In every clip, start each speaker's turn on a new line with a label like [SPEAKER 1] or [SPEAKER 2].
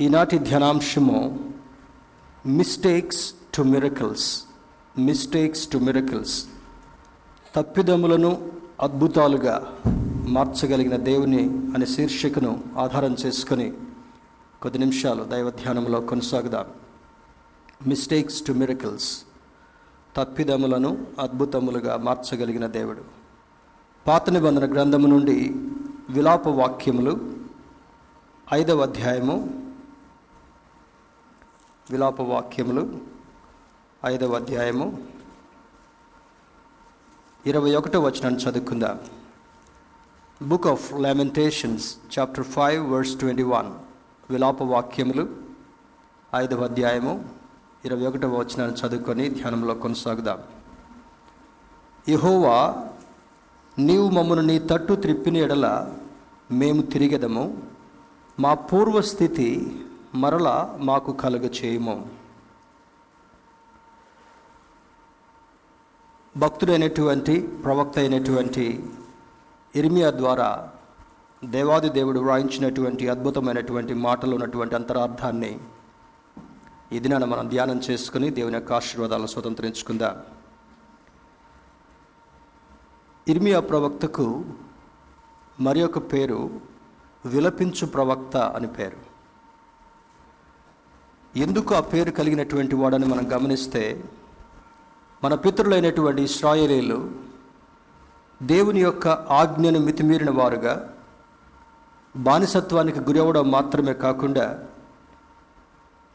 [SPEAKER 1] ఈనాటి ధ్యానాంశము mistakes to miracles mistakes to miracles తప్పిదములను అద్భుతాలుగా మార్చగలిగిన దేవుని అనే శీర్షికను ఆధారం చేసుకొని కొద్ది నిమిషాలు దైవ ధ్యానంలో కొనసాగుదాం. మిస్టేక్స్ టు మిరకల్స్ తప్పిదములను అద్భుతములుగా మార్చగలిగిన దేవుడు. పాత నిబంధన గ్రంథము నుండి విలాప వాక్యములు ఐదవ అధ్యాయము విలాప వాక్యములు ఐదవ అధ్యాయము ఇరవై ఒకటో వచనాన్ని చదువుకుందాం. Book of lamentations chapter five verse twenty one విలాప వాక్యములు ఐదవ అధ్యాయము ఇరవై ఒకటవ వచనాన్ని చదువుకొని ధ్యానంలో కొనసాగుదాం. యహోవా నీవు మమ్మను నీ తట్టు త్రిప్పిన ఎడల మేము తిరిగెదము. మా పూర్వస్థితి మరల మాకు కలుగ చేయము భక్తుడైనటువంటి ప్రవక్త అయినటువంటి ఇర్మియా ద్వారా దేవాది దేవుడు వ్రాయించినటువంటి అద్భుతమైనటువంటి మాటలు ఉన్నటువంటి అంతరార్థాన్ని ఈ దినాన మనం ధ్యానం చేసుకుని దేవుని యొక్క ఆశీర్వాదాలను స్వతంత్రించుకుందాం. ఇర్మియా ప్రవక్తకు మరి ఒక పేరు విలపించు ప్రవక్త అని పేరు. ఎందుకు ఆ పేరు కలిగినటువంటి వాడని మనం గమనిస్తే మన పితరులైనటువంటి ఇస్రాయేలీలు దేవుని యొక్క ఆజ్ఞను మితిమీరిన వారుగా బానిసత్వానికి గురవడం మాత్రమే కాకుండా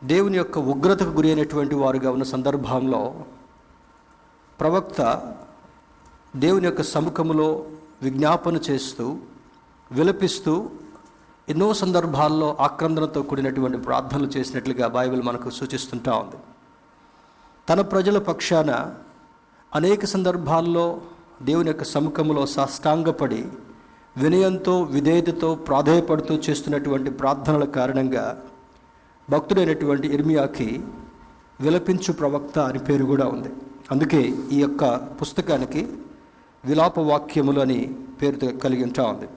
[SPEAKER 1] దేవుని యొక్క ఉగ్రతకు గురి అయినటువంటి వారుగా ఉన్న సందర్భంలో ప్రవక్త దేవుని యొక్క సముఖములో విజ్ఞాపన చేస్తూ విలపిస్తూ ఎన్నో సందర్భాల్లో ఆక్రందనతో కూడినటువంటి ప్రార్థనలు చేసినట్లుగా బైబిల్ మనకు సూచిస్తుంటా ఉంది. తన ప్రజల పక్షాన అనేక సందర్భాల్లో దేవుని యొక్క సముఖంలో సాష్టాంగపడి వినయంతో విధేయతతో ప్రాధేయపడుతూ చేస్తున్నటువంటి ప్రార్థనల కారణంగా భక్తుడైనటువంటి ఇర్మియాకి విలపించు ప్రవక్త అని పేరు కూడా ఉంది. అందుకే ఈ యొక్క పుస్తకానికి విలాప వాక్యములు అని పేరు కలిగి ఉంటా ఉంది.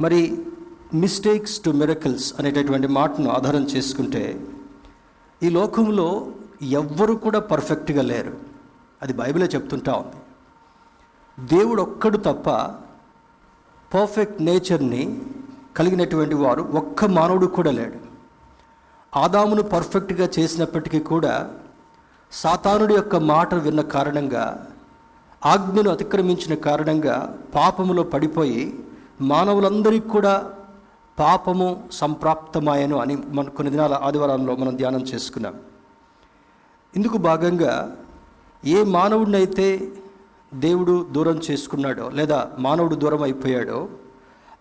[SPEAKER 1] మరి మిస్టేక్స్ టు మిరకల్స్ అనేటటువంటి మాటను ఆధారం చేసుకుంటే ఈ లోకంలో ఎవ్వరు కూడా పర్ఫెక్ట్గా లేరు. అది బైబిలే చెప్తుంటా ఉంది. దేవుడు ఒక్కడు తప్ప పర్ఫెక్ట్ నేచర్ని కలిగినటువంటి వారు ఒక్క మానవుడు కూడా లేడు. ఆదామును పర్ఫెక్ట్గా చేసినప్పటికీ కూడా సాతానుడి యొక్క మాట విన్న కారణంగా ఆజ్ఞను అతిక్రమించిన కారణంగా పాపములో పడిపోయి మానవులందరికీ కూడా పాపము సంప్రాప్తమాయను అని మన కొన్ని దినాల ఆదివారంలో మనం ధ్యానం చేసుకున్నాం. ఇందుకు భాగంగా ఏ మానవుడినైతే దేవుడు దూరం చేసుకున్నాడో లేదా మానవుడు దూరం అయిపోయాడో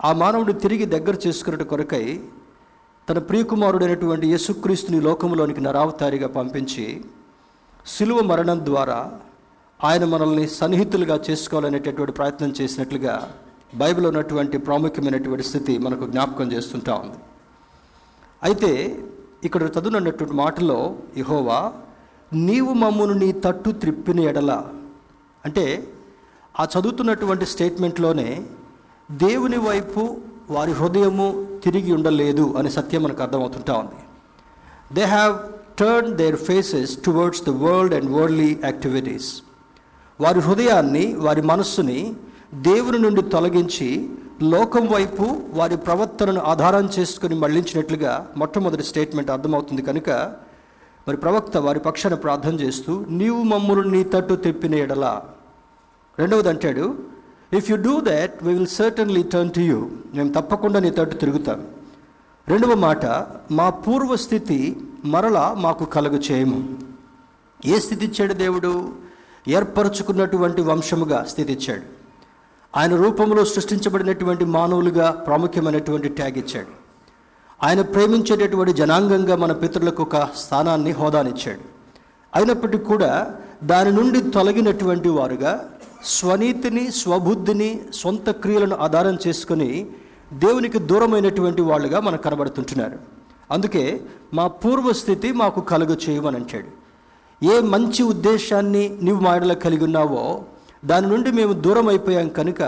[SPEAKER 1] ఆ మానవుడు తిరిగి దగ్గర చేసుకున్నట్టు కొరకై తన ప్రియకుమారుడైనటువంటి యేసుక్రీస్తుని లోకంలోనికి నరావతారిగా పంపించి సిలువ మరణం ద్వారా ఆయన మనల్ని సన్నిహితులుగా చేసుకోవాలనేటటువంటి ప్రయత్నం చేసినట్లుగా బైబిల్ ఉన్నటువంటి ప్రాముఖ్యమైనటువంటి స్థితి మనకు జ్ఞాపకం చేస్తుంటా ఉంది. అయితే ఇక్కడ చదువునటువంటి మాటలో ఇహోవా నీవు మమ్మును నీ తట్టు త్రిప్పిన ఎడల. అంటే ఆ చదువుతున్నటువంటి స్టేట్మెంట్లోనే దేవుని వైపు వారి హృదయము తిరిగి ఉండలేదు అనే సత్యం మనకు అర్థమవుతుంటా ఉంది. They have turn their faces towards the world and worldly activities వారి హృదయాన్ని వారి మనస్సుని దేవుని నుండి తొలగించి లోకం వైపు వారి ప్రవర్తనను ఆధారం చేసుకుని మళ్ళించినట్లుగా మొట్టమొదటి స్టేట్మెంట్ అర్థమవుతుంది కనుక మరి ప్రవక్త వారి పక్షాన ప్రార్థన చేస్తూ నీవు మమ్మల్ని నీ తట్టు తెప్పిన ఎడలా. రెండవది అంటాడు if you do that we will certainly turn to you మేము తప్పకుండా నీ తట్టు తిరుగుతాం. రెండవ మాట మా పూర్వస్థితి మరలా మాకు కలుగు చేయము. ఏ స్థితి ఇచ్చాడు దేవుడు? ఏర్పరచుకున్నటువంటి వంశముగా స్థితి ఇచ్చాడు ఆయన రూపంలో సృష్టించబడినటువంటి మానవులుగా ప్రాముఖ్యమైనటువంటి ట్యాగ్ ఇచ్చాడు. ఆయన ప్రేమించేటటువంటి జనాంగంగా మన పితరులకు ఒక స్థానాన్ని హోదానిచ్చాడు అయినప్పటికీ కూడా దాని నుండి తొలగినటువంటి వారుగా స్వనీతిని స్వబుద్ధిని సొంత క్రియలను ఆధారం చేసుకుని దేవునికి దూరమైనటువంటి వాళ్ళుగా మనకు కనబడుతుంటున్నారు. అందుకే మా పూర్వస్థితి మాకు కలుగు చేయమని అంటాడు. ఏ మంచి ఉద్దేశాన్ని నీవు మాయడలో కలిగి ఉన్నావో దాని నుండి మేము దూరం అయిపోయాం కనుక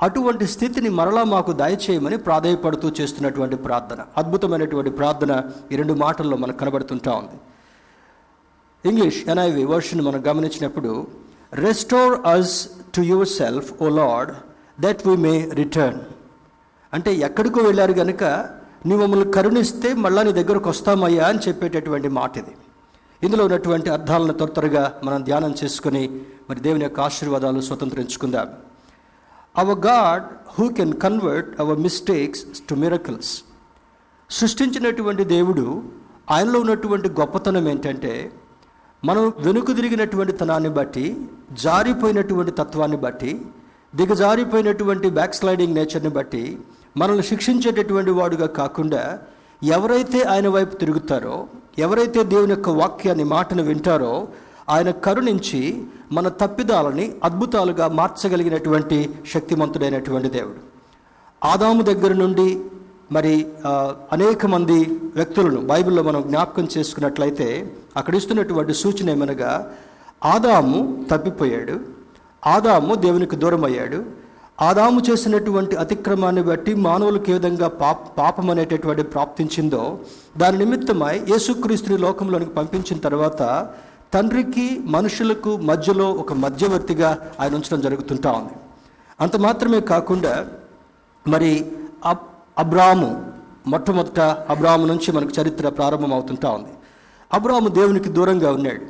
[SPEAKER 1] అటువంటి స్థితిని మరలా మాకు దయచేయమని ప్రాధాయపడుతూ చేస్తున్నటువంటి ప్రార్థన అద్భుతమైనటువంటి ప్రార్థన ఈ రెండు మాటల్లో మనకు కనబడుతుంటా ఉంది. ఇంగ్లీష్ ఎన్ఐవి వర్షన్ మనం గమనించినప్పుడు restore us to yourself O Lord that we may return అంటే ఎక్కడికో వెళ్ళారు కనుక నీ మమ్మల్ని కరుణిస్తే మళ్ళా నీ దగ్గరకు వస్తామయ్యా అని చెప్పేటటువంటి మాట ఇది ఇందులో ఉన్నటువంటి అర్థాలను త్వర త్వరగా మనం ధ్యానం చేసుకుని మరి దేవుని యొక్క ఆశీర్వాదాలు స్వతంత్రించుకుందాం our God who can convert our mistakes to miracles సృష్టించినటువంటి దేవుడు ఆయనలో ఉన్నటువంటి గొప్పతనం ఏంటంటే మనం వెనుక తిరిగినటువంటి తనాన్ని బట్టి జారిపోయినటువంటి తత్వాన్ని బట్టి దిగజారిపోయినటువంటి బ్యాక్ స్లైడింగ్ నేచర్ని బట్టి మనల్ని శిక్షించేటటువంటి వాడుగా కాకుండా ఎవరైతే ఆయన వైపు తిరుగుతారో ఎవరైతే దేవుని యొక్క వాక్యాన్ని మాటను వింటారో ఆయన కరుణించి మన తప్పిదాలని అద్భుతాలుగా మార్చగలిగినటువంటి శక్తిమంతుడైనటువంటి దేవుడు. ఆదాము దగ్గర నుండి మరి అనేక మంది వ్యక్తులను బైబిల్లో మనం జ్ఞాపకం చేసుకున్నట్లయితే అక్కడ ఇస్తున్నటువంటి సూచన ఏమనగా ఆదాము తప్పిపోయాడు ఆదాము దేవునికి దూరం అయ్యాడు ఆదాము చేసినటువంటి అతిక్రమాన్ని బట్టి మానవులకు ఏ విధంగా పాప పాపం అనేటటువంటి ప్రాప్తించిందో దాని నిమిత్తమై యేసుక్రీస్తుని లోకంలోనికి పంపించిన తర్వాత తండ్రికి మనుషులకు మధ్యలో ఒక మధ్యవర్తిగా ఆయన ఉంచడం జరుగుతుంటా ఉంది. అంత మాత్రమే కాకుండా మరి అబ్ అబ్రాము మొట్టమొదట అబ్రాము నుంచి మనకు చరిత్ర ప్రారంభం అవుతుంటా ఉంది. అబ్రాము దేవునికి దూరంగా ఉన్నాడు.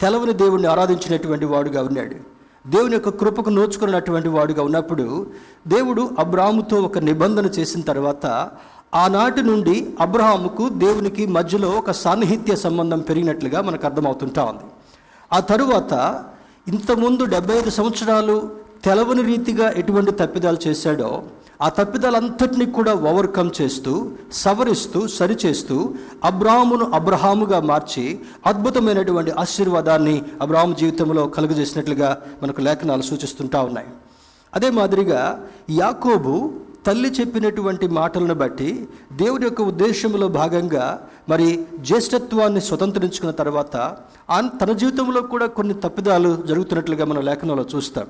[SPEAKER 1] తెలవని దేవుణ్ణి ఆరాధించినటువంటి వాడుగా ఉన్నాడు. దేవుని యొక్క కృపకు నోచుకున్నటువంటి వాడుగా ఉన్నప్పుడు దేవుడు అబ్రాముతో ఒక నిబంధన చేసిన తర్వాత ఆనాటి నుండి అబ్రహాముకు దేవునికి మధ్యలో ఒక సాన్నిహిత్య సంబంధం పెరిగినట్లుగా మనకు అర్థమవుతుంటా ఉంది. ఆ తరువాత ఇంతకుముందు డెబ్బై ఐదు సంవత్సరాలు తెలవని రీతిగా ఎటువంటి తప్పిదాలు చేశాడో ఆ తప్పిదాలంతటినీ కూడా ఓవర్కమ్ చేస్తూ సవరిస్తూ సరిచేస్తూ అబ్రాహమును అబ్రహాముగా మార్చి అద్భుతమైనటువంటి ఆశీర్వాదాన్ని అబ్రాహాము జీవితంలో కలుగజేసినట్లుగా మనకు లేఖనాలు సూచిస్తుంటా ఉన్నాయి. అదే మాదిరిగా యాకోబు తల్లి చెప్పినటువంటి మాటలను బట్టి దేవుడి యొక్క ఉద్దేశంలో భాగంగా మరి జ్యేష్ఠత్వాన్ని స్వతంత్రించుకున్న తర్వాత ఆన్ తన జీవితంలో కూడా కొన్ని తప్పిదాలు జరుగుతున్నట్లుగా మనం లేఖనంలో చూస్తాం.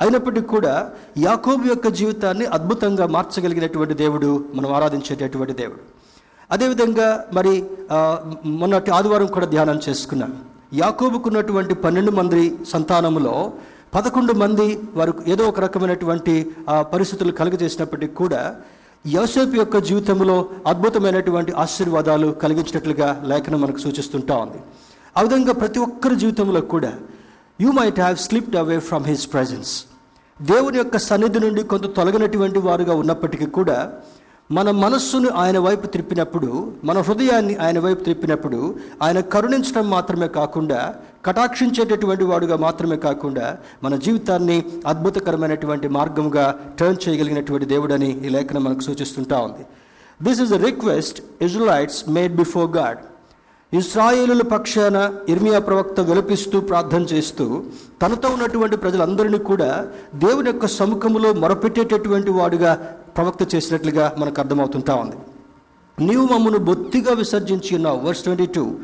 [SPEAKER 1] అయినప్పటికీ కూడా యాకోబు యొక్క జీవితాన్ని అద్భుతంగా మార్చగలిగినటువంటి దేవుడు మనం ఆరాధించేటటువంటి దేవుడు. అదేవిధంగా మరి మొన్నటి ఆదివారం కూడా ధ్యానం చేసుకున్నాం. యాకోబుకున్నటువంటి పన్నెండు మంది సంతానములో పదకొండు మంది వారు ఏదో ఒక రకమైనటువంటి ఆ, పరిస్థితులు కలుగజేసినప్పటికీ కూడా యోసేపు యొక్క జీవితంలో అద్భుతమైనటువంటి ఆశీర్వాదాలు కలిగించినట్లుగా లేఖనం మనకు సూచిస్తుంటా ఉంది. ఆ విధంగా ప్రతి ఒక్కరి జీవితంలో కూడా you might have slipped away from his presence దేవుని యొక్క సన్నిధి నుండి కొంత తొలగినటువంటి వారుగా ఉన్నప్పటికీ కూడా మన మనస్సును ఆయన వైపు త్రిప్పినప్పుడు మన హృదయాన్ని ఆయన వైపు త్రిప్పినప్పుడు ఆయన కరుణించడం మాత్రమే కాకుండా కటాక్షించేటటువంటి వాడుగా మాత్రమే కాకుండా మన జీవితాన్ని అద్భుతకరమైనటువంటి మార్గంగా టర్న్ చేయగలిగినటువంటి దేవుడని ఈ లేఖనం మనకు సూచిస్తుంటా ఉంది. This is a request Israelites made before God ఇస్రాయేలుల పక్షాన ఇర్మియా ప్రవక్త విలపిస్తూ ప్రార్థన చేస్తూ తనతో ఉన్నటువంటి ప్రజలందరినీ కూడా దేవుని యొక్క సముఖములో మొరపెట్టేటటువంటి వాడుగా ప్రవక్త చేసినట్లుగా మనకు అర్థమవుతుంటా ఉంది. నీవు మమ్మను బొత్తిగా విసర్జించి ఉన్నావు. Verse twenty two.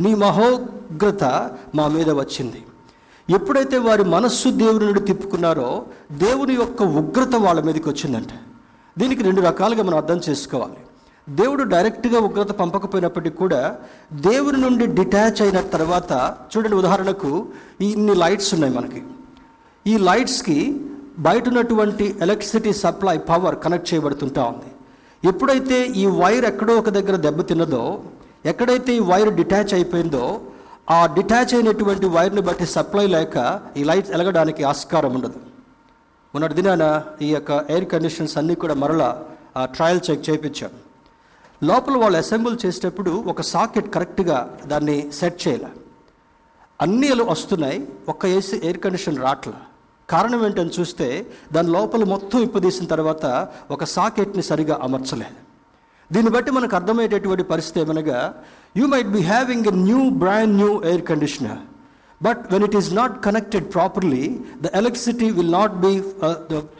[SPEAKER 1] నీ మహోగ్రత మా మీద వచ్చింది. ఎప్పుడైతే వారి మనస్సు దేవుని నుండి తిప్పుకున్నారో దేవుని యొక్క ఉగ్రత వాళ్ళ మీదకి వచ్చిందంట. దీనికి రెండు రకాలుగా మనం అర్థం చేసుకోవాలి. దేవుడు డైరెక్ట్గా ఉగ్రత పంపకపోయినప్పటికీ కూడా దేవుని నుండి డిటాచ్ అయిన తర్వాత చూడండి ఉదాహరణకు ఇన్ని లైట్స్ ఉన్నాయి మనకి. ఈ లైట్స్కి బయట ఉన్నటువంటి ఎలక్ట్రిసిటీ సప్లై పవర్ కనెక్ట్ చేయబడుతుంటా ఉంది. ఎప్పుడైతే ఈ వైర్ ఎక్కడో ఒక దగ్గర దెబ్బతిన్నదో ఎక్కడైతే ఈ వైర్ డిటాచ్ అయిపోయిందో ఆ డిటాచ్ అయినటువంటి వైర్ని బట్టి సప్లై లేక ఈ లైట్స్ ఎలగడానికి ఆస్కారం ఉండదు. మొన్నటి దినాన ఈ యొక్క ఎయిర్ కండిషన్స్ అన్నీ కూడా మరలా ట్రయల్ చెక్ చేయించాం లోపల వాళ్ళు అసెంబుల్ చేసేటప్పుడు ఒక సాకెట్ కరెక్ట్గా దాన్ని సెట్ చేయాలి. అన్నీ వస్తున్నాయి ఒక్క ఏసీ ఎయిర్ కండిషన్ రాట్ల. కారణం ఏంటని చూస్తే దాని లోపల మొత్తం ఇప్పదీసిన తర్వాత ఒక సాకెట్ని సరిగా అమర్చలేదు దీన్ని బట్టి మనకు అర్థమయ్యేటటువంటి పరిస్థితి ఏమనగా you might be having a new brand new air conditioner but when it is not connected properly the electricity will not be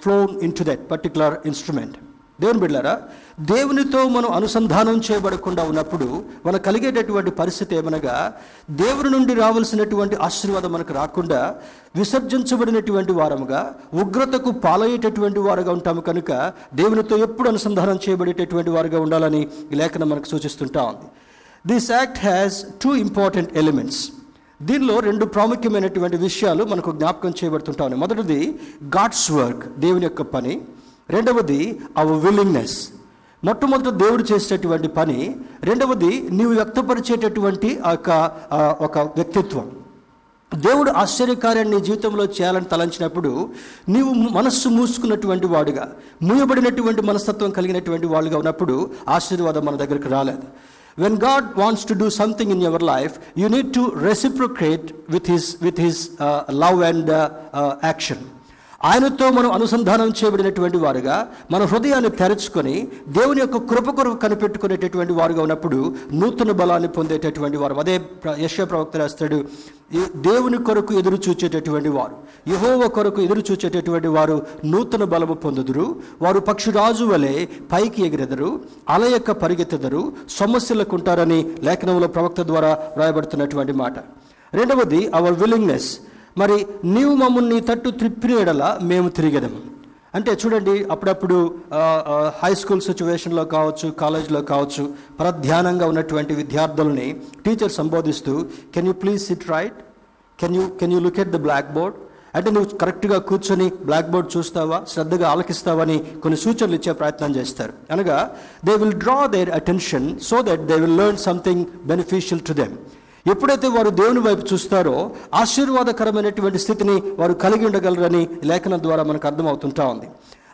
[SPEAKER 1] flown into that particular instrument దేవుని బిడ్డారా దేవునితో మనం అనుసంధానం చేయబడకుండా ఉన్నప్పుడు మనకు కలిగేటటువంటి పరిస్థితి ఏమనగా దేవుని నుండి రావాల్సినటువంటి ఆశీర్వాదం మనకు రాకుండా విసర్జించబడినటువంటి వారముగా ఉగ్రతకు పాలయ్యేటటువంటి వారుగా ఉంటాము కనుక దేవునితో ఎప్పుడు అనుసంధానం చేయబడేటటువంటి వారుగా ఉండాలని ఈ లేఖనం మనకు సూచిస్తుంటా ఉంది. This act has two important elements దీనిలో రెండు ప్రాముఖ్యమైనటువంటి విషయాలు మనకు జ్ఞాపకం చేయబడుతుంటా ఉన్నాయి మొదటిది గాడ్స్ వర్క్ దేవుని యొక్క పని. రెండవది అవర్ విల్లింగ్నెస్ మొట్టమొదట దేవుడు చేసేటటువంటి పని రెండవది నీవు వ్యక్తపరిచేటటువంటి ఒక ఒక వ్యక్తిత్వం. దేవుడు ఆశ్చర్యకార్యాన్ని నీ జీవితంలో చేయాలని తలంచినప్పుడు నీవు మనస్సు మూసుకున్నటువంటి వాడుగా మూయబడినటువంటి మనస్తత్వం కలిగినటువంటి వాడుగా ఉన్నప్పుడు ఆశీర్వాదం మన దగ్గరికి రాలేదు. When God wants to do something in your life you need to reciprocate with his with his love and action ఆయనతో మనం అనుసంధానం చేయబడినటువంటి వారుగా మన హృదయాన్ని తెరచుకొని దేవుని యొక్క కృప కొరకు కనిపెట్టుకునేటటువంటి వారుగా ఉన్నప్పుడు నూతన బలాన్ని పొందేటటువంటి వారు. అదే యశ ప్రవక్త రాస్తాడు దేవుని కొరకు ఎదురు చూచేటటువంటి వారు యహోవ కొరకు ఎదురు చూచేటటువంటి వారు నూతన బలము పొందుదురు. వారు పక్షిరాజు వలె పైకి ఎగిరెదరు అలయక్క పరిగెత్తెదరు సమస్యలకు ఉంటారని లేఖనంలో ప్రవక్త ద్వారా వ్రాయబడుతున్నటువంటి మాట. రెండవది అవర్ విల్లింగ్నెస్ మరి నీవు మమ్మల్ని నీ తట్టు త్రిప్పిన ఎడల మేము తిరిగెదము అంటే చూడండి అప్పుడప్పుడు హై స్కూల్ సిచ్యువేషన్లో కావచ్చు కాలేజ్లో కావచ్చు పరధ్యానంగా ఉన్నటువంటి విద్యార్థులని teacher సంబోధిస్తూ can you please sit right can you can you look at the blackboard అంటే నువ్వు కరెక్ట్గా కూర్చొని బ్లాక్ బోర్డ్ చూస్తావా? శ్రద్ధగా ఆలకిస్తావని కొన్ని సూచనలు ఇచ్చే ప్రయత్నం చేస్తారు. అనగా they will draw their attention so that they will learn something beneficial to them ఎప్పుడైతే వారు దేవుని వైపు చూస్తారో ఆశీర్వాదకరమైనటువంటి స్థితిని వారు కలిగి ఉండగలరని లేఖనం ద్వారా మనకు అర్థమవుతుంటా ఉంది.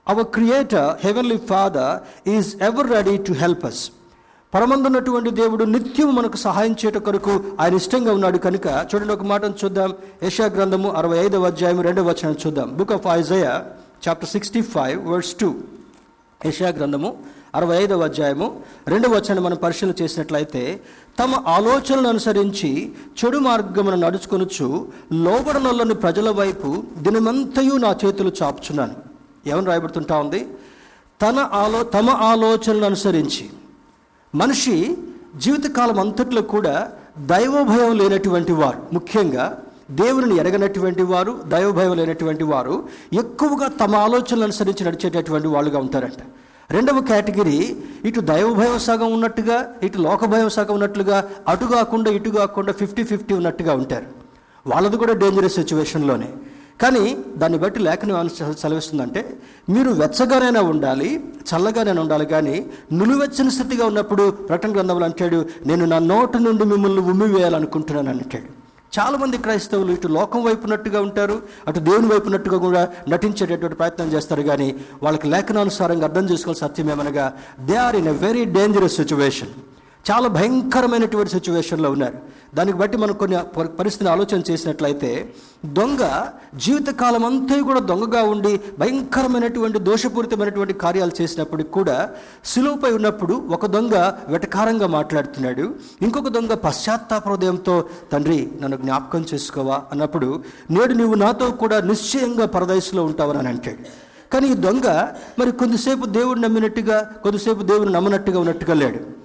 [SPEAKER 1] Our creator heavenly father is ever ready to help us పరమందున్నటువంటి దేవుడు నిత్యం మనకు సహాయం చేయట కొరకు ఆయన ఇష్టంగా ఉన్నాడు కనుక చూడండి ఒక మాటను చూద్దాం. యశా గ్రంథము అరవై ఐదవ అధ్యాయం రెండవ వచనం చూద్దాం. Book of Isaiah chapter sixty five words two యశా గ్రంథము అరవై ఐదవ అధ్యాయము. రెండవ వచ్చాన్ని మనం పరిశీలన చేసినట్లయితే తమ ఆలోచనలను అనుసరించి చెడు మార్గమును నడుచుకొనుచు లోబడనొల్లని ప్రజల వైపు దినమంతయు నా చేతులు చాపుచున్నాను. ఏమని రాయబడుతుంటా ఉంది? తన ఆలో తమ ఆలోచనలను అనుసరించి. మనిషి జీవితకాలం అంతట్లో కూడా దైవభయం లేనటువంటి వారు. ముఖ్యంగా దేవుని ఎరగనటువంటి వారు దైవభయం లేనటువంటి వారు ఎక్కువగా తమ ఆలోచనలు అనుసరించి నడిచేటటువంటి వాళ్ళుగా ఉంటారంట. రెండవ కేటగిరీ ఇటు దైవభయం సగం ఉన్నట్టుగా ఇటు లోకభయం సగం ఉన్నట్లుగా అటు కాకుండా ఇటు కాకుండా ఫిఫ్టీ ఫిఫ్టీ ఉన్నట్టుగా ఉంటారు. వాళ్ళది కూడా డేంజరస్ సిచ్యువేషన్లోనే కానీ దాన్ని బట్టి లేఖనం సెలవిస్తుందంటే మీరు వెచ్చగానైనా ఉండాలి చల్లగానైనా ఉండాలి కానీ నులువెచ్చని స్థితిగా ఉన్నప్పుడు ప్రకటన గ్రంథంలో అంటాడు నేను నా నోటి నుండి మిమ్మల్ని ఉమ్మివేయాలనుకుంటున్నాను అంటాడు. చాలామంది క్రైస్తవులు ఇటు లోకం వైపునట్టుగా ఉంటారు అటు దేవుని వైపునట్టుగా కూడా నటించేటటువంటి ప్రయత్నం చేస్తారు. కానీ వాళ్ళకి లేఖనానుసారంగా అర్థం చేసుకోవాల్సిన సత్యం ఏమనగా they are in a very dangerous situation చాలా భయంకరమైనటువంటి సిచ్యువేషన్లో ఉన్నారు. దానికి బట్టి మనం కొన్ని పరిస్థితిని ఆలోచన చేసినట్లయితే దొంగ జీవితకాలం అంతా కూడా దొంగగా ఉండి భయంకరమైనటువంటి దోషపూరితమైనటువంటి కార్యాలు చేసినప్పటికి కూడా సులువుపై ఉన్నప్పుడు ఒక దొంగ వెటకారంగా మాట్లాడుతున్నాడు. ఇంకొక దొంగ పశ్చాత్తాప హృదయంతో తండ్రి నన్ను జ్ఞాపకం చేసుకోవా? అన్నప్పుడు నేడు నువ్వు నాతో కూడా నిశ్చయంగా పరదయసులో ఉంటావని అని అంటాడు. కానీ ఈ దొంగ మరి కొద్దిసేపు దేవుడు నమ్మినట్టుగా కొద్దిసేపు దేవుని నమ్మనట్టుగా ఉన్నట్టుగా లేడు.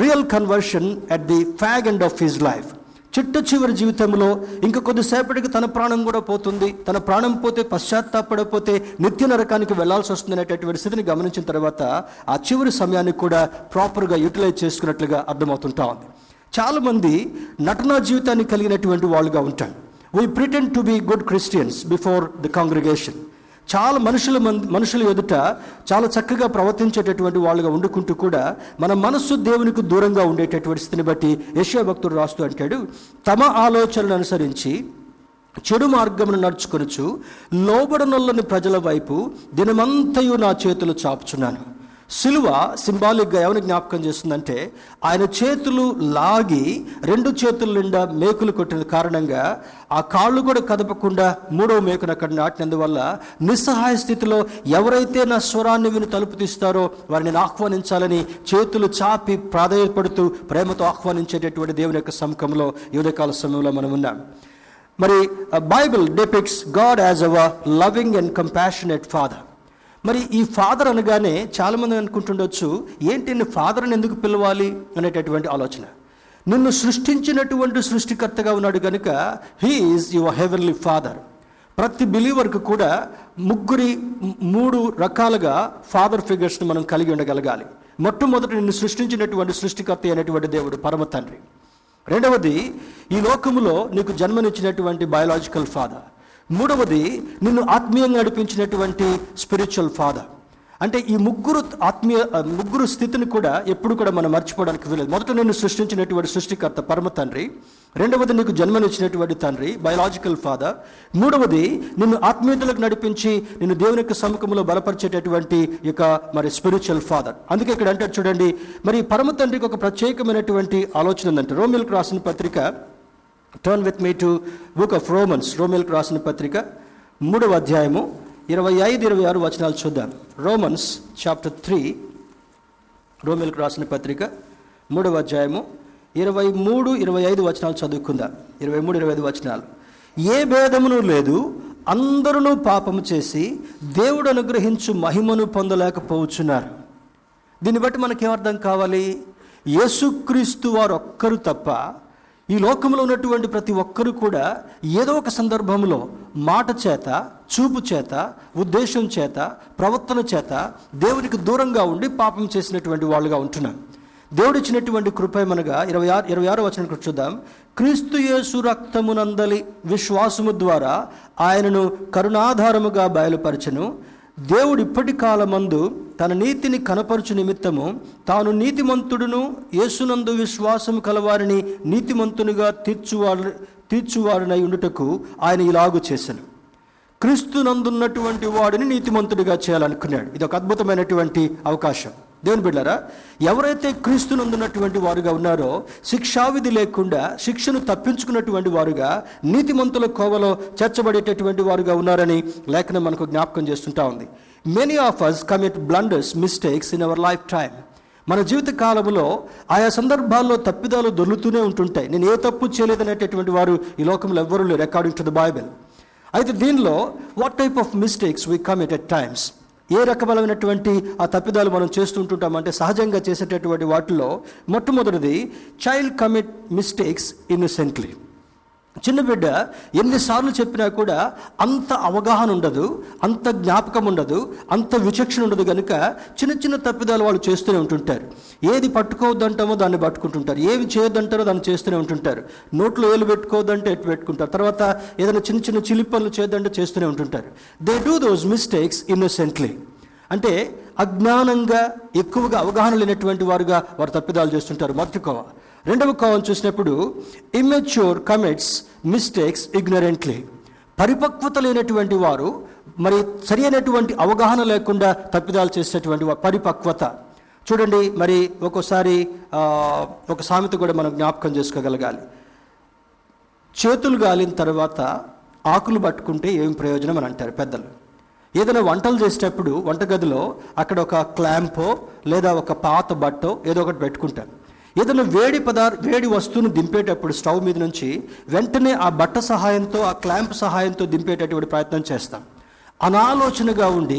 [SPEAKER 1] Real conversion at the fag end of his life చిట్ట చివరి జీవితంలో ఇంకా కొద్దిసేపటికి తన ప్రాణం కూడా పోతుంది. తన ప్రాణం పోతే పశ్చాత్తాపడపోతే నిత్య నరకానికి వెళ్ళాల్సి వస్తుంది అనేటటువంటి స్థితిని గమనించిన తర్వాత ఆ చివరి సమయాన్ని కూడా ప్రాపర్గా యూటిలైజ్ చేసుకున్నట్లుగా అర్థమవుతుంటా ఉంది. చాలామంది నటనా జీవితాన్ని కలిగినటువంటి వాళ్ళుగా ఉంటారు. We pretend to be good Christians before the congregation చాలా మనుషుల మనుషుల ఎదుట చాలా చక్కగా ప్రవర్తించేటటువంటి వాళ్ళుగా వండుకుంటూ కూడా మన మనస్సు దేవునికి దూరంగా ఉండేటటువంటి స్థితిని బట్టి యశ్యా భక్తుడు రాస్తూ అంటాడు తమ ఆలోచనలు అనుసరించి చెడు మార్గమును నడుచుకొనుచు లోబడనొల్లని ప్రజల వైపు దినమంతయు నా చేతులు చాపుచున్నాను. సిలువ సింబాలిక్గా ఎవరిని జ్ఞాపకం చేస్తుందంటే ఆయన చేతులు లాగి రెండు చేతుల నిండా మేకులు కొట్టిన కారణంగా ఆ కాళ్ళు కూడా కదపకుండా మూడవ మేకును అక్కడ నాటినందువల్ల నిస్సహాయ స్థితిలో ఎవరైతే నా స్వరాన్ని విని తలుపు తీస్తారో వారిని ఆహ్వానించాలని చేతులు చాపి ప్రాధాన్యపడుతూ ప్రేమతో ఆహ్వానించేటటువంటి దేవుని యొక్క సమకంలో యువకాల సమయంలో మనం ఉన్నాం. మరి Bible depicts God as our loving and compassionate father. మరి ఈ ఫాదర్ అనగానే చాలామంది అనుకుంటుండొచ్చు ఏంటి నేను ఫాదర్ని ఎందుకు పిలవాలి? అనేటటువంటి ఆలోచన. నిన్ను సృష్టించినటువంటి సృష్టికర్తగా ఉన్నాడు కనుక హీఈస్ యువర్ హెవెన్లీ ఫాదర్ ప్రతి బిలీవర్కి కూడా ముగ్గురి మూడు రకాలుగా ఫాదర్ ఫిగర్స్ని మనం కలిగి ఉండగలగాలి. మొట్టమొదటి నిన్ను సృష్టించినటువంటి సృష్టికర్త అయినటువంటి దేవుడు పరమ తండ్రి. రెండవది ఈ లోకములో నీకు జన్మనిచ్చినటువంటి బయాలజికల్ ఫాదర్ మూడవది నిన్ను ఆత్మీయంగా నడిపించినటువంటి స్పిరిచువల్ ఫాదర్ అంటే ఈ ముగ్గురు ఆత్మీయ ముగ్గురు స్థితిని కూడా ఎప్పుడు కూడా మనం మర్చిపోవడానికి వీలేదు మొదట నిన్ను సృష్టించినటువంటి సృష్టికర్త పరమ తండ్రి. రెండవది నీకు జన్మనిచ్చినటువంటి తండ్రి బయలాజికల్ ఫాదర్ మూడవది నిన్ను ఆత్మీయతలకు నడిపించి నిన్ను దేవుని యొక్క సముఖంలో బలపరిచేటటువంటి యొక్క మరి స్పిరిచువల్ ఫాదర్ అందుకే ఇక్కడ అంటారు చూడండి మరి పరమ తండ్రికి ఒక ప్రత్యేకమైనటువంటి ఆలోచన ఉందంటే. రోమిల్కి రాసిన పత్రిక turn with me to book of Romans రోమిల్కి రాసిన పత్రిక మూడవ అధ్యాయము ఇరవై ఐదు ఇరవై ఆరు వచనాలు చూద్దాం. రోమన్స్ చాప్టర్ త్రీ రోమిల్కి రాసిన పత్రిక మూడవ అధ్యాయము ఇరవై మూడు ఇరవై ఐదు వచనాలు చదువుకుందాం. ఇరవై మూడు ఇరవై ఐదు వచనాలు. ఏ భేదమును లేదు అందరూ పాపము చేసి దేవుడు అనుగ్రహించు మహిమను పొందలేకపోవచ్చున్నారు. దీన్ని బట్టి మనకేమర్థం కావాలి? యేసుక్రీస్తు వారు ఒక్కరు తప్ప ఈ లోకంలో ఉన్నటువంటి ప్రతి ఒక్కరూ కూడా ఏదో ఒక సందర్భంలో మాట చేత చూపు చేత ఉద్దేశం చేత ప్రవర్తన చేత దేవునికి దూరంగా ఉండి పాపం చేసినటువంటి వాళ్ళుగా ఉంటున్నాం. దేవుడిచ్చినటువంటి కృపేమనగా ఇరవై ఆరు ఇరవై ఆరు వచ్చిన చూద్దాం. క్రీస్తు యేసు రక్తమునందలి విశ్వాసము ద్వారా ఆయనను కరుణాధారముగా బయలుపరచను. దేవుడు ఇప్పటి కాలమందు తన నీతిని కనపరచు నిమిత్తము తాను నీతిమంతుడును యేసునందు విశ్వాసము కలవారిని నీతిమంతునిగా తీర్చువాడు తీర్చువారినై ఉండుటకు ఆయన ఇలాగు చేశాను క్రీస్తునందున్నటువంటి వాడిని నీతిమంతుడిగా చేయాలనుకున్నాడు. ఇది ఒక అద్భుతమైనటువంటి అవకాశం. దేవుని బిడ్డారా ఎవరైతే క్రీస్తునందున్నటువంటి వారుగా ఉన్నారో శిక్షావిధి లేకుండా శిక్షను తప్పించుకున్నటువంటి వారుగా నీతిమంతుల కోవలో చేర్చబడేటటువంటి వారుగా ఉన్నారని లేఖనం మనకు జ్ఞాపకం చేస్తుంటా ఉంది. Many of us commit blunders mistakes in our lifetime మన జీవిత కాలంలో ఆయా సందర్భాల్లో తప్పిదాలు దొర్లుతూనే ఉంటుంటాయి. నేను ఏ తప్పు చేయలేదనేటటువంటి వారు ఈ లోకంలో ఎవ్వరూ లేరు అకార్డింగ్ టు ద బైబిల్ అయితే దీనిలో what type of mistakes we commit at times ఏ రకమైనటువంటి ఆ తప్పిదాలు మనం చేస్తుంటుంటామంటే సహజంగా చేసేటటువంటి వాటిలో మొట్టమొదటిది చైల్డ్ కమిట్ మిస్టేక్స్ ఇన్నోసెంట్లీ చిన్న బిడ్డ ఎన్నిసార్లు చెప్పినా కూడా అంత అవగాహన ఉండదు అంత జ్ఞాపకం ఉండదు అంత విచక్షణ ఉండదు కనుక చిన్న చిన్న తప్పిదాలు వాళ్ళు చేస్తూనే ఉంటుంటారు. ఏది పట్టుకోవద్దంటామో దాన్ని పట్టుకుంటుంటారు. ఏమి చేయొద్దంటారో దాన్ని చేస్తూనే ఉంటుంటారు. నోట్లో ఏలు పెట్టుకోవద్దంటే ఎట్టు పెట్టుకుంటారు. తర్వాత ఏదైనా చిన్న చిన్న చిలి పనులు చేయొద్దంటే చేస్తూనే ఉంటుంటారు. They do those mistakes innocently అంటే అజ్ఞానంగా ఎక్కువగా అవగాహన లేనటువంటి వారుగా వారు తప్పిదాలు చేస్తుంటారు. మొదటి రెండవ కోవం చూసినప్పుడు ఇమ్మెచ్యూర్ కమిట్స్ మిస్టేక్స్ ఇగ్నరెంట్లీ పరిపక్వత లేనటువంటి వారు మరి సరి అయినటువంటి అవగాహన లేకుండా తప్పిదాలు చేసేటువంటి పరిపక్వత. చూడండి మరి ఒక్కోసారి ఒక సామెత కూడా మనం జ్ఞాపకం చేసుకోగలగాలి. చేతులు గాలిన తర్వాత ఆకులు పట్టుకుంటే ఏం ప్రయోజనం అని అంటారు పెద్దలు. ఏదైనా వంటలు చేసేటప్పుడు వంటగదిలో అక్కడ ఒక క్లాంపో లేదా ఒక పాత బట్టో ఏదో ఒకటి పెట్టుకుంటారు. ఏదైనా వేడి పదార్థ వేడి వస్తువును దింపేటప్పుడు స్టవ్ మీద నుంచి వెంటనే ఆ బట్ట సహాయంతో ఆ క్లాంప్ సహాయంతో దింపేటటువంటి ప్రయత్నం చేస్తాం. అనాలోచనగా ఉండి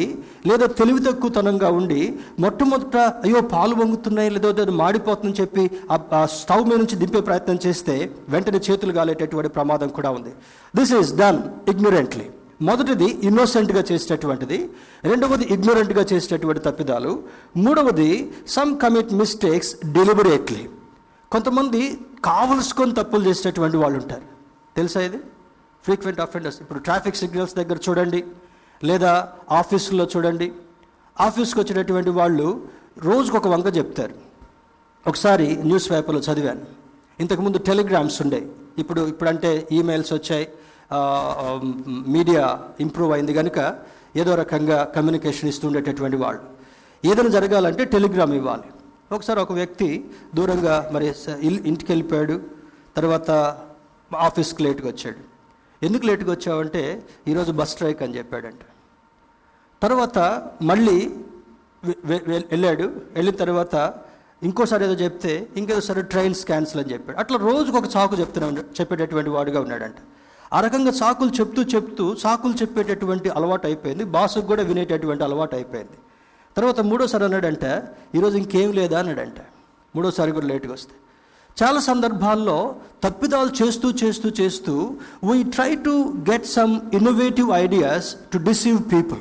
[SPEAKER 1] లేదా తెలివి తక్కువతనంగా ఉండి మొట్టమొదట అయ్యో పాలు వంగుతున్నాయి లేదో అది మాడిపోతుందని చెప్పి ఆ స్టవ్ మీద నుంచి దింపే ప్రయత్నం చేస్తే వెంటనే చేతులు గాలేటటువంటి ప్రమాదం కూడా ఉంది. దిస్ ఈజ్ డన్ ఇగ్నోరెంట్లీ మొదటిది ఇన్నోసెంట్గా చేసేటటువంటిది రెండవది ఇగ్నోరెంట్గా చేసేటటువంటి తప్పిదాలు మూడవది సమ్ కమిట్ మిస్టేక్స్ డెలిబరేట్లీ కొంతమంది కావలసుకొని తప్పులు చేసేటటువంటి వాళ్ళు ఉంటారు తెలుసా ఇది? ఫ్రీక్వెంట్ అఫెండర్స్ ఇప్పుడు ట్రాఫిక్ సిగ్నల్స్ దగ్గర చూడండి లేదా ఆఫీసుల్లో చూడండి. ఆఫీస్కి వచ్చేటటువంటి వాళ్ళు రోజుకు ఒక వంక చెప్తారు. ఒకసారి న్యూస్ పేపర్లో చదివాను. ఇంతకుముందు టెలిగ్రామ్స్ ఉండే. ఇప్పుడు ఇప్పుడంటే ఈమెయిల్స్ వచ్చాయి. మీడియా ఇంప్రూవ్ అయింది కనుక ఏదో రకంగా కమ్యూనికేషన్ ఇస్తూ ఉండేటటువంటి వాళ్ళు. ఏదైనా జరగాలంటే టెలిగ్రామ్ ఇవ్వాలి. ఒకసారి ఒక వ్యక్తి దూరంగా మరి ఇంటికి వెళ్ళిపోయాడు తర్వాత ఆఫీస్కి లేట్గా వచ్చాడు. ఎందుకు లేట్గా వచ్చావంటే ఈరోజు బస్ స్ట్రైక్ అని చెప్పాడంట. తర్వాత మళ్ళీ వెళ్ళాడు. వెళ్ళిన తర్వాత ఇంకోసారి ఏదో చెప్తే ఇంకేదో సరే ట్రైన్స్ క్యాన్సిల్ అని చెప్పాడు. అట్లా రోజుకు ఒక చాకు చెప్తూనే చెప్పేటటువంటి వాడుగా ఉన్నాడంట. ఆ రకంగా సాకులు చెప్తూ చెప్తూ సాకులు చెప్పేటటువంటి అలవాటు అయిపోయింది. బాసుకు కూడా వినేటటువంటి అలవాటు అయిపోయింది. తర్వాత మూడోసారి అన్నాడంటే ఈరోజు ఇంకేం లేదా? అన్నాడంట. మూడోసారి కూడా లేట్గా వస్తే. చాలా సందర్భాల్లో తప్పిదాలు చేస్తూ చేస్తూ చేస్తూ we try to get some innovative ideas to deceive people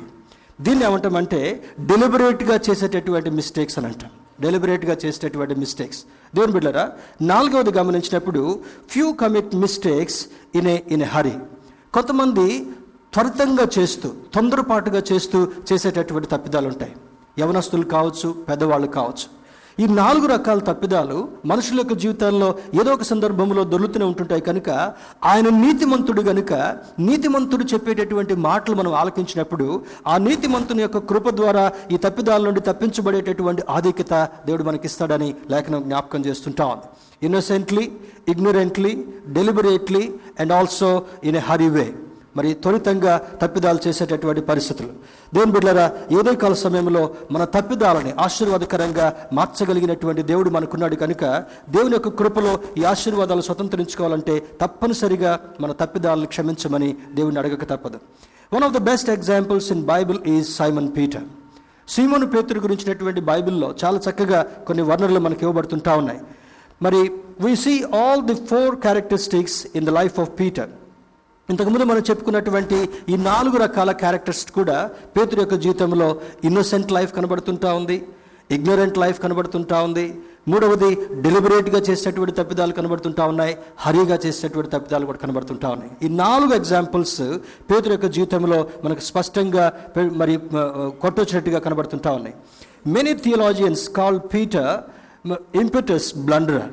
[SPEAKER 1] దీన్ని ఏమంటామంటే డెలిబరేట్గా చేసేటటువంటి మిస్టేక్స్ అని అంటాం. డెలిబరేట్గా చేసేటటువంటి మిస్టేక్స్ దేవుని బిడ్డరా నాలుగవది గమనించినప్పుడు few commit mistakes in a in a hurry కొంతమంది త్వరితంగా చేస్తూ తొందరపాటుగా చేస్తూ చేసేటటువంటి తప్పిదాలు ఉంటాయి యవనస్తులు కావచ్చు పెద్దవాళ్ళు కావచ్చు. ఈ నాలుగు రకాల తప్పిదాలు మనుషుల యొక్క జీవితాల్లో ఏదో ఒక సందర్భంలో దొరుకుతూనే ఉంటుంటాయి. కనుక ఆయన నీతిమంతుడు కనుక నీతిమంతుడు చెప్పేటటువంటి మాటలు మనం ఆలకించినప్పుడు ఆ నీతిమంతుని యొక్క కృప ద్వారా ఈ తప్పిదాల నుండి తప్పించబడేటటువంటి ఆధిక్యత దేవుడు మనకిస్తాడని లేఖనం జ్ఞాపకం చేస్తుంటా. ఉంది innocently ignorantly deliberately and also in a hurry way మరి త్వరితంగా తప్పిదాలు చేసేటటువంటి పరిస్థితులు. దేవుని బిడ్డరా ఏదో కాల సమయంలో మన తప్పిదాలని ఆశీర్వాదకరంగా మార్చగలిగినటువంటి దేవుడు మనకున్నాడు కనుక దేవుని యొక్క కృపలో ఈ ఆశీర్వాదాలు స్వతంత్రించుకోవాలంటే తప్పనిసరిగా మన తప్పిదాలను క్షమించమని దేవుని అడగక తప్పదు. One of the best examples in Bible is Simon Peter Seemonu Pethuru గురించినటువంటి బైబిల్లో చాలా చక్కగా కొన్ని వర్ణనలు మనకి ఇవ్వబడుతుంటా ఉన్నాయి. మరి we see all the four characteristics in the life of Peter ఇంతకుముందు మనం చెప్పుకున్నటువంటి ఈ నాలుగు రకాల క్యారెక్టర్స్ కూడా పేతురు యొక్క జీవితంలో ఇన్నోసెంట్ లైఫ్ కనబడుతుంటా ఉంది ఇగ్నోరెంట్ లైఫ్ కనబడుతుంటా ఉంది. మూడవది డెలిబరేట్గా చేసేటువంటి తప్పిదాలు కనబడుతుంటా ఉన్నాయి హరీగా చేసేటువంటి తప్పిదాలు కూడా కనబడుతుంటా ఉన్నాయి. ఈ నాలుగు ఎగ్జాంపుల్స్ పేతురు యొక్క జీవితంలో మనకు స్పష్టంగా మరి కొట్టొచ్చినట్టుగా కనబడుతుంటా ఉన్నాయి. Many theologians call Peter impetus blunder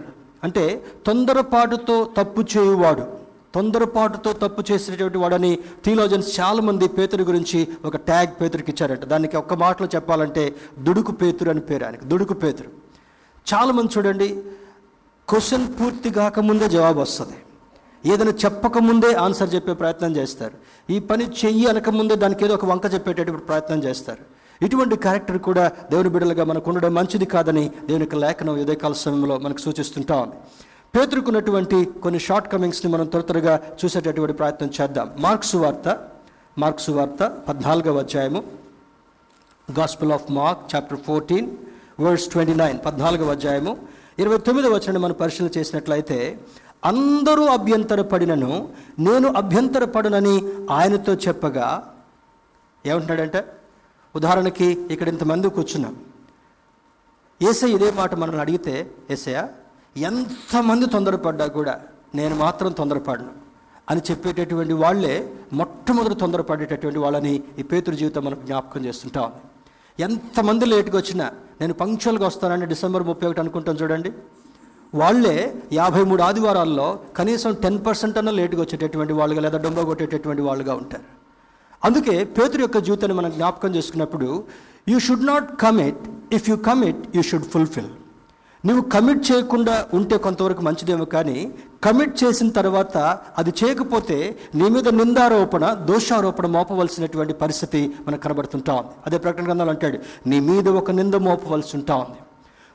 [SPEAKER 1] అంటే తొందరపాటుతో తప్పు చేయువాడు. తొందరపాటుతో తప్పు చేసినటువంటి వాడని థియోలాజన్స్ చాలామంది పేతురు గురించి ఒక ట్యాగ్ పేతురికి ఇచ్చారంట. దానికి ఒక్క మాటలో చెప్పాలంటే దుడుకు పేతురు అని పేరు ఆయనకు. దుడుకు పేతురు. చాలామంది చూడండి క్వశ్చన్ పూర్తి కాకముందే జవాబు వస్తుంది. ఏదైనా చెప్పకముందే ఆన్సర్ చెప్పే ప్రయత్నం చేస్తారు. ఈ పని చెయ్యి అనకముందే దానికి ఏదో ఒక వంక చెప్పేటటువంటి ప్రయత్నం చేస్తారు. ఇటువంటి క్యారెక్టర్ కూడా దేవుని బిడ్డలుగా మనకు ఉండడం మంచిది కాదని దేవుని యొక్క లేఖనం కాల సమయంలో మనకు సూచిస్తుంటా ఉంది. పేతురుకున్నటువంటి కొన్ని షార్ట్ కమింగ్స్ని మనం త్వర త్వరగా చూసేటటువంటి ప్రయత్నం చేద్దాం. మార్క్స్ వార్త మార్క్స్ వార్త పద్నాలుగవ అధ్యాయము gospel of Mark chapter fourteen words twenty nine పద్నాలుగవ అధ్యాయము ఇరవై తొమ్మిదవ వచనం మనం పరిశీలన చేసినట్లయితే అందరూ అభ్యంతరపడినను నేను అభ్యంతరపడనని ఆయనతో చెప్పగా ఏమంటున్నాడంటే? ఉదాహరణకి ఇక్కడ ఇంతమంది కూర్చున్నాం. ఏసై ఇదే మాట మనల్ని అడిగితే ఏసయ్య ఎంతమంది తొందరపడ్డా కూడా నేను మాత్రం తొందరపడను అని చెప్పేటటువంటి వాళ్ళే మొట్టమొదటి తొందరపడేటటువంటి వాళ్ళని ఈ పేతురు జీవితం మనకు జ్ఞాపకం చేస్తుంటా. ఉంది ఎంతమంది లేట్గా వచ్చినా నేను పంక్చువల్గా వస్తానని డిసెంబర్ ముప్పై ఒకటి అనుకుంటాను చూడండి. వాళ్ళే యాభై మూడు ఆదివారాల్లో కనీసం టెన్ పర్సెంట్ అన్న లేటుగా వచ్చేటటువంటి వాళ్ళుగా లేదా డొంబ కొట్టేటటువంటి వాళ్ళుగా ఉంటారు. అందుకే పేతురు యొక్క జీవితాన్ని మనం జ్ఞాపకం చేసుకున్నప్పుడు you should not commit if you commit you should fulfil నువ్వు కమిట్ చేయకుండా ఉంటే కొంతవరకు మంచిదేమో కానీ కమిట్ చేసిన తర్వాత అది చేయకపోతే నీ మీద నిందారోపణ దోషారోపణ మోపవలసినటువంటి పరిస్థితి మనకు కనబడుతుంటా ఉంది. అదే ప్రకటన గ్రంథాలు అంటాడు నీ మీద ఒక నింద మోపవలసి ఉంటా ఉంది.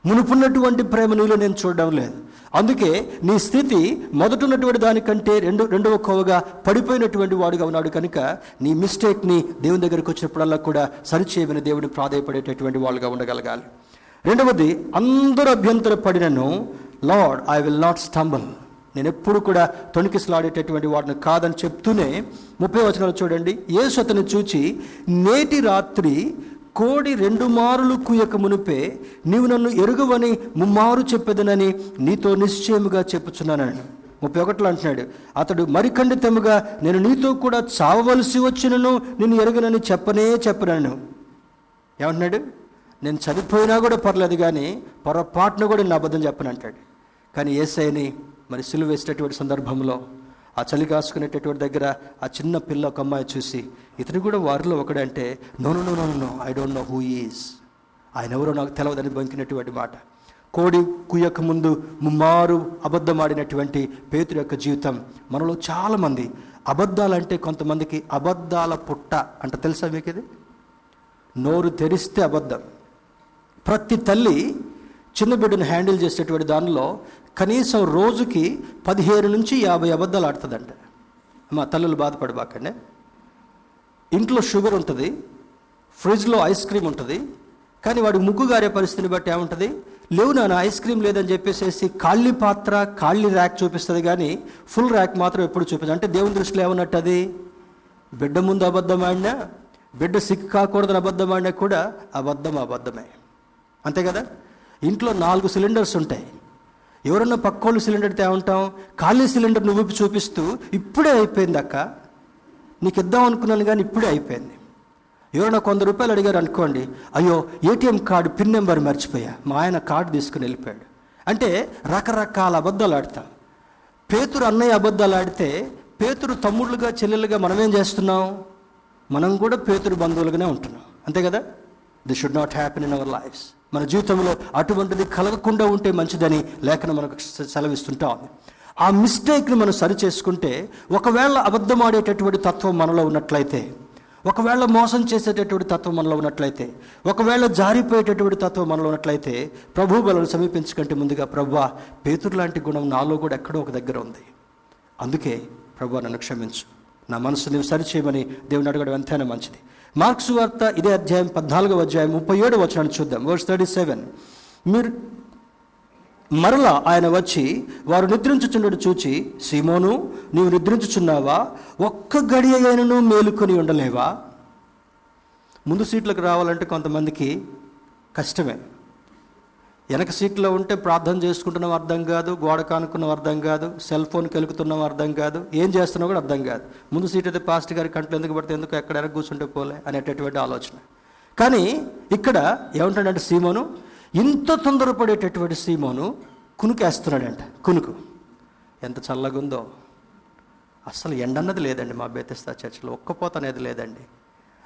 [SPEAKER 1] మునుపున్నటువంటి ప్రేమ నీలో నేను చూడడం లేదు. అందుకే నీ స్థితి మొదటున్నటువంటి దానికంటే రెండు రెండవ కోవగా పడిపోయినటువంటి వాడుగా ఉన్నాడు కనుక నీ మిస్టేక్ని దేవుని దగ్గరికి వచ్చినప్పుడల్లా కూడా సరిచేయమని దేవుని ప్రాధాయపడేటటువంటి వాళ్ళుగా ఉండగలగాలి. రెండవది అందరూ అభ్యంతర పడినను Lord I will not stumble. నేను ఎప్పుడు కూడా తొణికిసలాడేటటువంటి వాటిని కాదని చెప్తూనే ముప్పై వచనాలు చూడండి. యేసు అతను చూచి నేటి రాత్రి కోడి రెండు మారులు కుయ్యక మునిపే నీవు నన్ను ఎరుగవని ముమ్మారు చెప్పేదనని నీతో నిశ్చయముగా చెప్పుచున్నానని. ముప్పై ఒకటిలో అంటున్నాడు అతడు మరిఖండితముగా నేను నీతో కూడా చావవలసి వచ్చినను నేను ఎరుగనని చెప్పనే చెప్పనను. ఏమంటున్నాడు? నేను చనిపోయినా కూడా పర్లేదు కానీ పొరపాటున కూడా నేను అబద్ధం చెప్పను అంటాడు. కానీ ఏసైని మరి సిలువ వేసేటటువంటి సందర్భంలో ఆ చలి కాసుకునేటటువంటి దగ్గర ఆ చిన్న పిల్ల ఒక అమ్మాయి చూసి ఇతను కూడా వారిలో ఒకడంటే no no no no no I don't know who is ఆయన ఎవరో నాకు తెలవదని బొంకినటువంటి మాట. కోడి కుయ్యక ముందు ముమ్మారు అబద్ధమాడినటువంటి పేతురు యొక్క జీవితం మనలో చాలామంది అబద్ధాలంటే కొంతమందికి అబద్ధాల పుట్ట అంటే తెలుసా మీకు ఇది నోరు తెరిస్తే అబద్ధం. ప్రతి తల్లి చిన్న బిడ్డను హ్యాండిల్ చేసేటువంటి దానిలో కనీసం రోజుకి పదిహేను నుంచి యాభై అబద్ధాలు ఆడుతుందంట. మా తల్లులు బాధపడబాకండి. ఇంట్లో షుగర్ ఉంటుంది ఫ్రిడ్జ్లో ఐస్ క్రీమ్ ఉంటుంది కానీ వాడి ముగ్గు గారే పరిస్థితిని బట్టి ఏముంటుంది? లేవు నాన్న ఐస్ క్రీమ్ లేదని చెప్పేసేసి ఖాళీ పాత్ర ఖాళీ ర్యాక్ చూపిస్తుంది కానీ ఫుల్ ర్యాక్ మాత్రం ఎప్పుడు చూపించదు. అంటే దేవుని దృష్టిలో ఏమన్నట్టు అది? బిడ్డ ముందు అబద్ధం ఆడినా బిడ్డ సిక్కు కాకూడదని అబద్ధం ఆడినా కూడా అబద్ధం అబద్ధమే. అంతే కదా? ఇంట్లో నాలుగు సిలిండర్స్ ఉంటాయి. ఎవరన్నా పక్కోళ్ళు సిలిండర్ తేమంటాం ఖాళీ సిలిండర్ నువ్వు చూపిస్తూ ఇప్పుడే అయిపోయింది అక్క. నీకు ఇద్దాం అనుకున్నాను కానీ ఇప్పుడే అయిపోయింది. ఎవరైనా కొంద రూపాయలు అడిగారు అనుకోండి అయ్యో ఏటీఎం కార్డు పిన్ నెంబర్ మర్చిపోయా. మా ఆయన కార్డు తీసుకుని వెళ్ళిపోయాడు. అంటే రకరకాల అబద్ధాలు ఆడతాం. పేతురు అన్నయ్య అబద్ధాలు ఆడితే పేతురు తమ్ముళ్ళుగా చెల్లెలుగా మనమేం చేస్తున్నాం? మనం కూడా పేతురు బంధువులుగానే ఉంటున్నాం. అంతే కదా? They should not happen in our lives మన జీవితంలో అటువంటిది కలగకుండా ఉంటే మంచిదని లేఖనం మనకు సె- సెలవిస్తుంటా ఉంది. ఆ మిస్టేక్ని మనం సరి చేసుకుంటే ఒకవేళ అబద్ధం ఆడేటటువంటి తత్వం మనలో ఉన్నట్లయితే ఒకవేళ మోసం చేసేటటువంటి తత్వం మనలో ఉన్నట్లయితే ఒకవేళ జారిపోయేటటువంటి తత్వం మనలో ఉన్నట్లయితే ప్రభు బలను సమీపించకంటే ముందుగా ప్రభా పేతురు లాంటి గుణం నాలో కూడా ఎక్కడో ఒక దగ్గర ఉంది. అందుకే ప్రభు నన్ను క్షమించు. నా మనసు నువ్వు సరిచేయమని దేవుని అడగడం. ఎంతైనా మంచిది. మార్క్స్ వార్త ఇదే అధ్యాయం పద్నాలుగో అధ్యాయం ముప్పై ఏడు వచనాన్ని చూద్దాం. వర్స్ థర్టీ సెవెన్ మీరు మరలా ఆయన వచ్చి వారు నిద్రించుచున్నట్టు చూచి సీమోను నీవు నిద్రించుచున్నావా? ఒక్క గడియ అయినను మేలుకొని ఉండలేవా? ముందు సీట్లకు రావాలంటే కొంతమందికి కష్టమే. వెనక సీట్లో ఉంటే ప్రార్థన చేసుకుంటున్నాం అర్థం కాదు గోడ కానుకున్నాం అర్థం కాదు సెల్ ఫోన్ కెలుకుతున్నాం అర్థం కాదు ఏం చేస్తున్నావు కూడా అర్థం కాదు. ముందు సీట్ అయితే పాస్ట్ గారి కంట్లో ఎందుకు పడితే ఎందుకు ఎక్కడ వెనక కూర్చుంటే పోలే అనేటటువంటి ఆలోచన. కానీ ఇక్కడ ఏమంటాడంటే సీమోను ఇంత తొందరపడేటటువంటి సీమోను కునుకేస్తున్నాడంట కునుకు. ఎంత చల్లగా ఉందో అసలు ఎండన్నది లేదండి మా బేతస్తా చర్చిలో ఒక్కపోత అనేది లేదండి.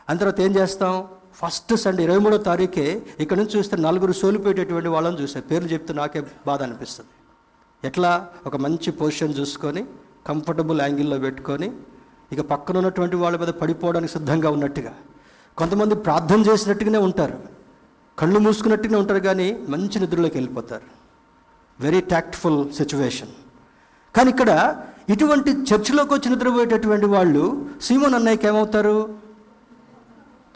[SPEAKER 1] అంత తర్వాత ఏం చేస్తాం? ఫస్ట్ సండే ఇరవై మూడో తారీఖే ఇక్కడ నుంచి చూస్తే నలుగురు సోలిపోయేటటువంటి వాళ్ళని చూసాం పేర్లు చెప్తే నాకే బాధ అనిపిస్తుంది. ఎట్లా? ఒక మంచి పొజిషన్ చూసుకొని కంఫర్టబుల్ యాంగిల్లో పెట్టుకొని ఇక పక్కన ఉన్నటువంటి వాళ్ళ మీద పడిపోవడానికి సిద్ధంగా ఉన్నట్టుగా. కొంతమంది ప్రార్థన చేసినట్టుగానే ఉంటారు. కళ్ళు మూసుకున్నట్టుగానే ఉంటారు కానీ మంచి నిద్రలోకి వెళ్ళిపోతారు. వెరీ టాక్ట్ఫుల్ సిచ్యువేషన్ కానీ ఇక్కడ ఇటువంటి చర్చిలోకి వచ్చి నిద్రపోయేటటువంటి వాళ్ళు సీమోన్ అన్నయ్యకి ఏమవుతారు?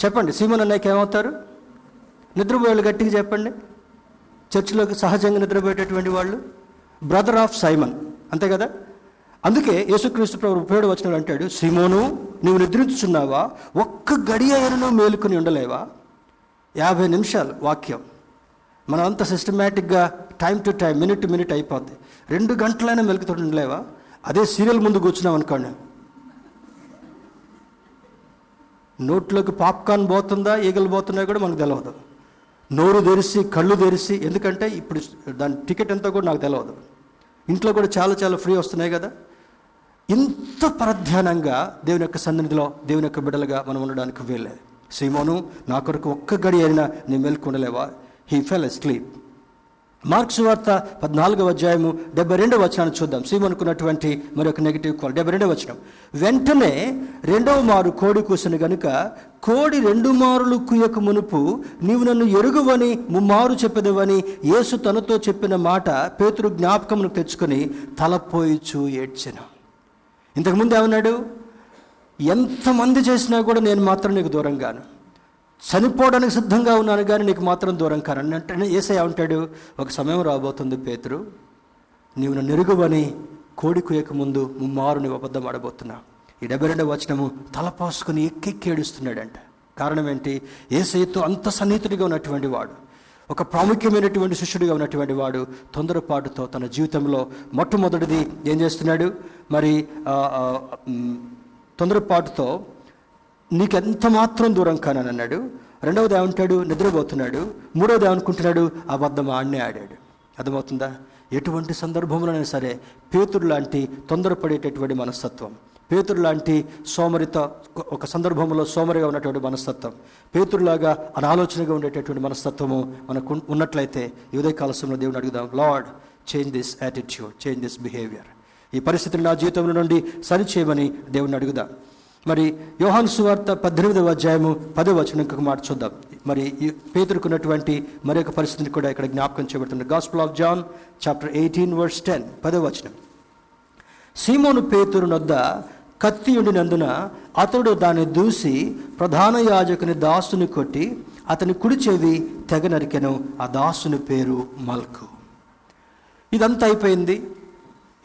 [SPEAKER 1] చెప్పండి సీమోన్ అన్నయ్యకి ఏమవుతారు? నిద్రపోయేళ్ళు గట్టిగా చెప్పండి. చర్చిలోకి సహజంగా నిద్రపోయేటటువంటి వాళ్ళు బ్రదర్ ఆఫ్ సైమన్ అంతే కదా? అందుకే యేసుక్రీస్తు ప్రభు ఉపయోగ వచ్చిన అంటాడు సీమోను నువ్వు నిద్రించుచున్నావా? ఒక్క గడి అయినను మేలుకుని ఉండలేవా? యాభై నిమిషాలు వాక్యం. మనం అంత సిస్టమేటిక్గా time to time minute to minute అయిపోద్ది. రెండు గంటలైనా మెలుకుతూ ఉండలేవా? అదే సీరియల్ ముందు కూర్చున్నాం అనుకోండి. నోట్లోకి పాప్కార్న్ పోతుందా ఈగలు పోతుందా కూడా మనకు తెలియదు నోరు తెరిసి కళ్ళు తెరిసి ఎందుకంటే ఇప్పుడు దాని టికెట్ ఎంతో కూడా నాకు తెలియదు ఇంట్లో కూడా చాలా చాలా ఫ్రీ వస్తున్నాయి కదా. ఇంత పరధ్యానంగా దేవుని యొక్క సన్నిధిలో దేవుని యొక్క బిడ్డలుగా మనం ఉండడానికి వీల్లేదు. సీమోను నా కొరకు ఒక్క గడి అయినా నేను మేల్కొండలేవా హీ ఫెల్ స్లీప్ మార్క్స్ వార్త పద్నాలుగవ అధ్యాయము డెబ్బై రెండవ వచనాన్ని చూద్దాం. సీమనుకున్నటువంటి మరొక నెగిటివ్ కాల్ డెబ్బై రెండవ వచనం. వెంటనే రెండవ మారు కోడి కూసిన గనుక కోడి రెండు మారులు కుయ్యక మునుపు నీవు నన్ను ఎరుగువని ముమ్మారు చెప్పదవని యేసు తనతో చెప్పిన మాట పేతురు జ్ఞాపకమును తెచ్చుకొని తలపోయిచు ఏడ్చిన. ఇంతకుముందు ఏమన్నాడు? ఎంతమంది చేసినా కూడా నేను మాత్రం నీకు దూరంగాను. చనిపోవడానికి సిద్ధంగా ఉన్నాను కానీ నీకు మాత్రం దూరం కాను. అంటే ఏసై ఉంటాడు ఒక సమయం రాబోతుంది పేతురు. నీవు నన్ను కోడి కుయక ముందు ముమ్మారు నీవు అబద్ధం ఆడబోతున్నా. ఈ డెబ్బై రెండవ వచనము తలపోసుకుని ఎక్కెక్కి ఏడుస్తున్నాడంట. కారణం ఏంటి? ఏసైతో అంత సన్నిహితుడిగా ఉన్నటువంటి వాడు ఒక ప్రాముఖ్యమైనటువంటి శిష్యుడిగా ఉన్నటువంటి వాడు తొందరపాటుతో తన జీవితంలో మొట్టమొదటిది ఏం చేస్తున్నాడు? మరి తొందరపాటుతో నీకెంత మాత్రం దూరం కానని అన్నాడు. రెండవది ఏమంటాడు? నిద్రపోతున్నాడు. మూడవది ఏమనుకుంటున్నాడు? అబద్ధం ఆడనే ఆడాడు. అర్థమవుతుందా? ఎటువంటి సందర్భంలోనైనా సరే పేతురు లాంటి తొందరపడేటటువంటి మనస్తత్వం పేతురు లాంటి సోమరిత ఒక సందర్భంలో సోమరిగా ఉన్నటువంటి మనస్తత్వం పేతురులాగా అనాలోచనగా ఉండేటటువంటి మనస్తత్వము మనకు ఉన్నట్లయితే ఈ ఉదయకాల దేవుని అడుగుదాం Lord change this attitude change this behaviour. ఈ పరిస్థితిని నా జీవితంలో నుండి సరిచేయమని దేవుని అడుగుదాం. మరి యోహాను సువార్త పద్దెనిమిదవ అధ్యాయము పదవ వచనం ఇంకొక మాట చూద్దాం. మరి పేదరుకున్నటువంటి పేతురుకున్నటువంటి మరొక పరిస్థితిని కూడా ఇక్కడ జ్ఞాపకం చేయబడుతుంది. Gospel of John chapter eighteen verse ten పదవ వచనం. సీమోను పేతురు నొద్ద కత్తి ఉండినందున అతడు దాన్ని దూసి ప్రధాన యాజకుని దాసుని కొట్టి అతని కుడి చెవి తెగ నరికెను. ఆ దాసుని పేరు మల్కు. ఇదంతా అయిపోయింది.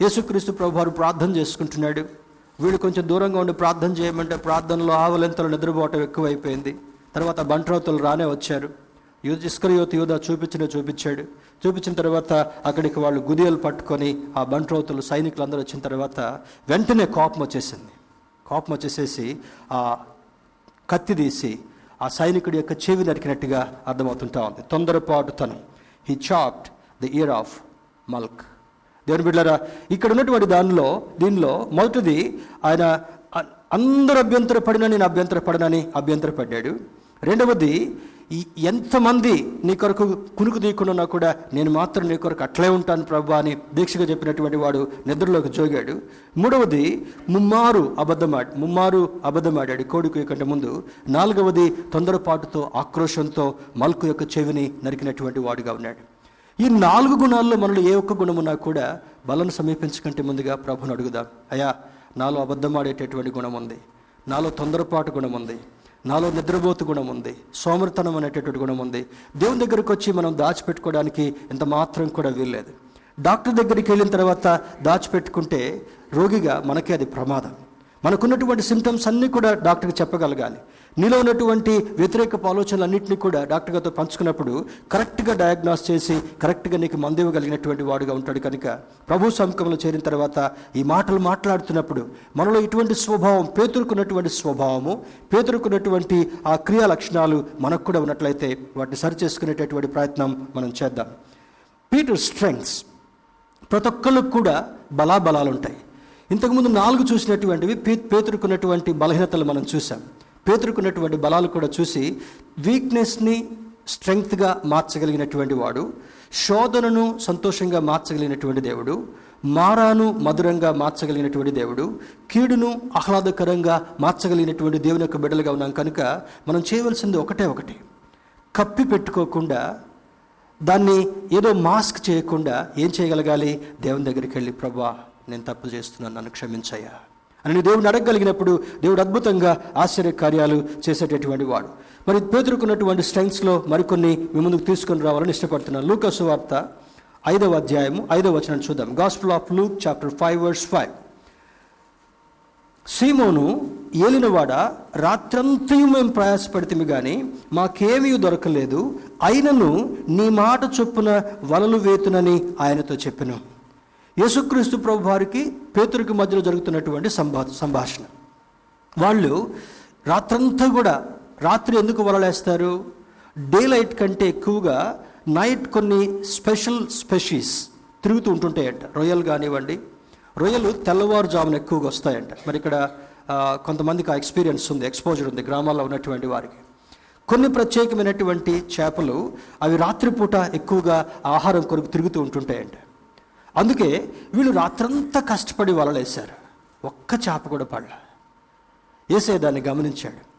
[SPEAKER 1] యేసుక్రీస్తు ప్రభువారు ప్రార్థన చేసుకుంటున్నాడు. వీళ్ళు కొంచెం దూరంగా ఉండి ప్రార్థన చేయమంటే ప్రార్థనలో ఆవలింతలు నిద్రపోవటం ఎక్కువైపోయింది. తర్వాత బంట్రోతులు రానే వచ్చారు. యూద ఇస్కరియోతు యూధ చూపించిన చూపించాడు. చూపించిన తర్వాత అక్కడికి వాళ్ళు గుదియలు పట్టుకొని ఆ బంట్రోతులు సైనికులందరూ వచ్చిన తర్వాత వెంటనే కోపం వచ్చేసింది. కోపం వచ్చేసేసి ఆ కత్తి తీసి ఆ సైనికుడి యొక్క చెవి నరికినట్టుగా అర్థమవుతుంటా ఉంది. తొందరపాటుతనం. He chopped the ear of Malchus దేవుని బిడ్డారా ఇక్కడ ఉన్నటువంటి దానిలో దీనిలో మొదటిది ఆయన అందరు అందరూ అభ్యంతరపడినా నేను అభ్యంతరపడనని అభ్యంతరపడ్డాడు. రెండవది ఈ ఎంతమంది నీ కొరకు కునుకు తీయకుండా కూడా నేను మాత్రం నీ కొరకు అట్లే ఉంటాను ప్రభు అని దీక్షగా చెప్పినటువంటి వాడు నిద్రలోకి జోగాడు. మూడవది ముమ్మారు అబద్ధమా ముమ్మారు అబద్ధమాడాడు కోడికు కంటే ముందు. నాలుగవది తొందరపాటుతో ఆక్రోషంతో మల్కు యొక్క చెవిని నరికినటువంటి వాడుగా ఉన్నాడు. ఈ నాలుగు గుణాల్లో మనలో ఏ ఒక్క గుణమున్నా కూడా బలను సమీపించకంటే ముందుగా ప్రభుని అడుగుదాం. అయ్యా నాలో అబద్ధమాడేటటువంటి గుణం ఉంది. నాలో తొందరపాటు గుణం ఉంది. నాలో నిద్రపోతు గుణం ఉంది. సోమరితనం అనేటటువంటి గుణం ఉంది. దేవుని దగ్గరకు వచ్చి మనం దాచిపెట్టుకోవడానికి ఎంత మాత్రం కూడా వీల్లేదు. డాక్టర్ దగ్గరికి వెళ్ళిన తర్వాత దాచిపెట్టుకుంటే రోగిగా మనకే అది ప్రమాదం. మనకున్నటువంటి సిమ్టమ్స్ అన్నీ కూడా డాక్టర్కి చెప్పగలగాలి. నీలో ఉన్నటువంటి వ్యతిరేక ఆలోచనలన్నింటినీ కూడా డాక్టర్ గారితో పంచుకున్నప్పుడు కరెక్ట్గా డయాగ్నాస్ చేసి కరెక్ట్గా నీకు మందు ఇవ్వగలిగినటువంటి వాడుగా ఉంటాడు కనుక ప్రభు సముఖంలో చేరిన తర్వాత ఈ మాటలు మాట్లాడుతున్నప్పుడు మనలో ఇటువంటి స్వభావం పేతురుకున్నటువంటి స్వభావము పేతురుకున్నటువంటి ఆ క్రియా లక్షణాలు మనకు కూడా ఉన్నట్లయితే వాటిని సరి చేసుకునేటటువంటి ప్రయత్నం మనం చేద్దాం. పీటర్ స్ట్రెంగ్స్ ప్రతి ఒక్కళ్ళకు కూడా బలాబలాలు ఉంటాయి ఇంతకుముందు నాలుగు చూసినటువంటివి పే పేతురుకున్నటువంటి బలహీనతలు మనం చూసాం పేతురుకున్నటువంటి బలాలు కూడా చూసి వీక్నెస్ని స్ట్రెంగ్త్గా మార్చగలిగినటువంటి వాడు శోధనను సంతోషంగా మార్చగలిగినటువంటి దేవుడు మారాను మధురంగా మార్చగలిగినటువంటి దేవుడు కీడును ఆహ్లాదకరంగా మార్చగలిగినటువంటి దేవుని యొక్క బిడ్డలుగా ఉన్నాం కనుక మనం చేయవలసింది ఒకటే ఒకటి. కప్పి పెట్టుకోకుండా దాన్ని ఏదో మాస్క్ చేయకుండా ఏం చేయగలగాలి? దేవుని దగ్గరికి వెళ్ళి ప్రభా నేను తప్పు చేస్తున్నాను నన్ను క్షమించయ్యా. అని దేవుడిని అడగగలిగినప్పుడు దేవుడు అద్భుతంగా ఆశ్చర్య కార్యాలు చేసేటటువంటి వాడు. మరి పేదరుకున్నటువంటి స్ట్రెంగ్స్లో మరికొన్ని మీ ముందుకు తీసుకొని రావాలని ఇష్టపడుతున్నాను. లూకసు వార్త ఐదవ అధ్యాయము ఐదవ వచనం చూద్దాం. Gospel of Luke chapter five verse five Seemonu ఏలినవాడ రాత్రంతయు మేము ప్రయాసపడితే కానీ మాకేమీ దొరకలేదు. అయినను నీ మాట చొప్పున వలలు వేతునని ఆయనతో చెప్పినాం. యేసుక్రీస్తు ప్రభు వారికి పేతురికి మధ్యలో జరుగుతున్నటువంటి సంభా సంభాషణ. వాళ్ళు రాత్రంతా కూడా రాత్రి ఎందుకు వలలేస్తారు? డే లైట్ కంటే ఎక్కువగా నైట్ కొన్ని స్పెషల్ స్పెషీస్ తిరుగుతూ ఉంటుంటాయంట. రొయ్యలు కానివ్వండి రొయ్యలు తెల్లవారుజామున ఎక్కువగా వస్తాయంట. మరి ఇక్కడ కొంతమందికి ఆ ఎక్స్పీరియన్స్ ఉంది ఎక్స్పోజర్ ఉంది గ్రామాల్లో ఉన్నటువంటి వారికి. కొన్ని ప్రత్యేకమైనటువంటి చేపలు అవి రాత్రిపూట ఎక్కువగా ఆహారం కొరకు తిరుగుతూ ఉంటుంటాయంట. అందుకే వీళ్ళు రాత్రంతా కష్టపడి వలలేశారు. ఒక్క చేప కూడా పడల. ఏసే దాన్ని గమనించాడు.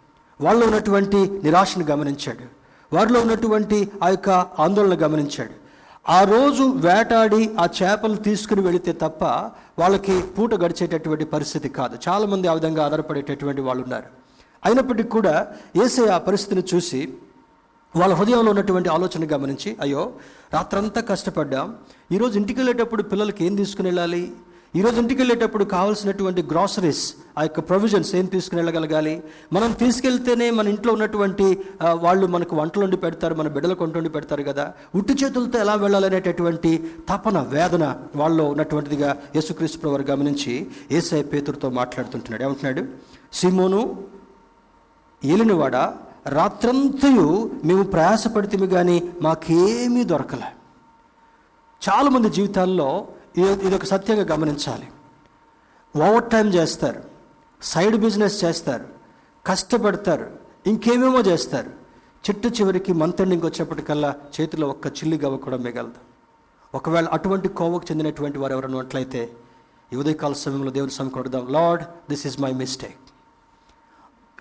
[SPEAKER 1] వాళ్ళలో ఉన్నటువంటి నిరాశను గమనించాడు. వారిలో ఉన్నటువంటి ఆ యొక్క ఆందోళన గమనించాడు. ఆ రోజు వేటాడి ఆ చేపలు తీసుకుని వెళితే తప్ప వాళ్ళకి పూట గడిచేటటువంటి పరిస్థితి కాదు. చాలామంది ఆ విధంగా ఆధారపడేటటువంటి వాళ్ళు ఉన్నారు అయినప్పటికీ కూడా ఏసే ఆ పరిస్థితిని చూసి వాళ్ళ హృదయంలో ఉన్నటువంటి ఆలోచన గమనించి అయ్యో రాత్రంతా కష్టపడ్డాం. ఈరోజు ఇంటికి వెళ్ళేటప్పుడు పిల్లలకి ఏం తీసుకుని వెళ్ళాలి? ఈరోజు ఇంటికి వెళ్ళేటప్పుడు కావాల్సినటువంటి గ్రాసరీస్ ఆ యొక్క ప్రొవిజన్స్ ఏం తీసుకుని వెళ్ళగలగాలి? మనం తీసుకెళ్తేనే మన ఇంట్లో ఉన్నటువంటి వాళ్ళు మనకు వంటలు వండి పెడతారు మన బిడ్డలకు వంట వండి పెడతారు కదా. ఉట్టి చేతులతో ఎలా వెళ్ళాలనేటటువంటి తపన వేదన వాళ్ళలో ఉన్నటువంటిదిగా యేసుక్రీస్తు ప్రవర్ వారు గమనించి ఏసఐ పేతుడితో మాట్లాడుతుంటున్నాడు. ఏమంటున్నాడు? సిమోను ఏలినవాడా? రాత్రంతయు మేము ప్రయాసపడితే కానీ మాకేమీ దొరకలే. చాలామంది జీవితాల్లో ఇది ఒక సత్యంగా గమనించాలి. ఓవర్ టైం చేస్తారు. సైడ్ బిజినెస్ చేస్తారు. కష్టపడతారు. ఇంకేమేమో చేస్తారు. చిట్టు చివరికి మంత్ ఎండింగ్ వచ్చేప్పటికల్లా చేతిలో ఒక్క చిల్లి గవ్వ కూడా మిగలదు. ఒకవేళ అటువంటి కోవకు చెందినటువంటి వారు ఎవరైనా ఉన్నట్లయితే ఈ ఉదయకాల సమయంలో దేవుని సమయం కొడదాం Lord this is my mistake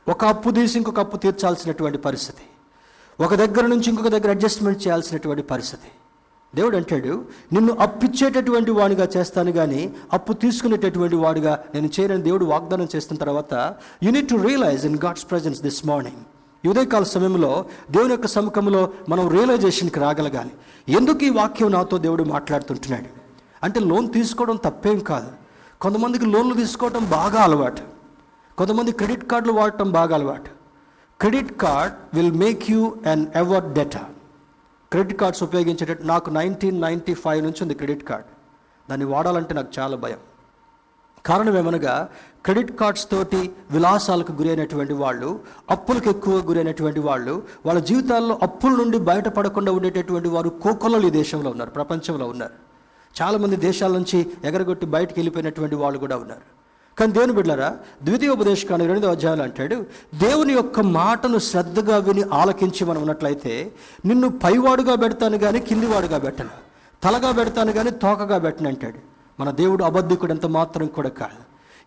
[SPEAKER 1] ఒక అప్పు తీసి ఇంకొక అప్పు తీర్చాల్సినటువంటి పరిస్థితి. ఒక దగ్గర నుంచి ఇంకొక దగ్గర అడ్జస్ట్మెంట్ చేయాల్సినటువంటి పరిస్థితి. దేవుడు అంటాడు నిన్ను అప్పిచ్చేటటువంటి వాడిగా చేస్తాను కానీ అప్పు తీసుకునేటటువంటి వాడిగా నేను చేయనని దేవుడు వాగ్దానం చేసిన తర్వాత you need to realize in God's presence this morning ఉదయకాల సమయంలో దేవుని యొక్క సముఖంలో మనం రియలైజేషన్కి రాగలగాలి. ఎందుకు ఈ వాక్యం నాతో దేవుడు మాట్లాడుతుంటున్నాడు? అంటే లోన్ తీసుకోవడం తప్పేం కాదు. కొంతమందికి లోన్లు తీసుకోవడం బాగా అలవాటు. కొంతమంది క్రెడిట్ కార్డులు వాడటం బాగా అలవాటు. Credit card will make you an ever debtor credit cards ఉపయోగించేటట్టు నాకు నైన్టీన్ నైంటీ ఫైవ్ నుంచి ఉంది క్రెడిట్ కార్డ్. దాన్ని వాడాలంటే నాకు చాలా భయం. కారణం ఏమనగా క్రెడిట్ కార్డ్స్ తోటి విలాసాలకు గురైనటువంటి వాళ్ళు అప్పులకు ఎక్కువ గురైనటువంటి వాళ్ళు వాళ్ళ జీవితాల్లో అప్పుల నుండి బయటపడకుండా ఉండేటటువంటి వారు కోకొల్లలు ఈ దేశంలో ఉన్నారు ప్రపంచంలో ఉన్నారు. చాలామంది దేశాల నుంచి ఎగరగొట్టి బయటకు వెళ్ళిపోయినటువంటి వాళ్ళు కూడా ఉన్నారు. కానీ దేవుని బిడ్డారా ద్వితీయోపదేశకాండ రెండో అధ్యాయులు అంటాడు దేవుని యొక్క మాటను శ్రద్ధగా విని ఆలకించి మనం ఉన్నట్లయితే నిన్ను పైవాడుగా పెడతాను కానీ కిందివాడుగా పెట్టను తలగా పెడతాను కానీ తోకగా పెట్టను అంటాడు. మన దేవుడు అబద్ధికుడు ఎంత మాత్రం కూడా కాదు.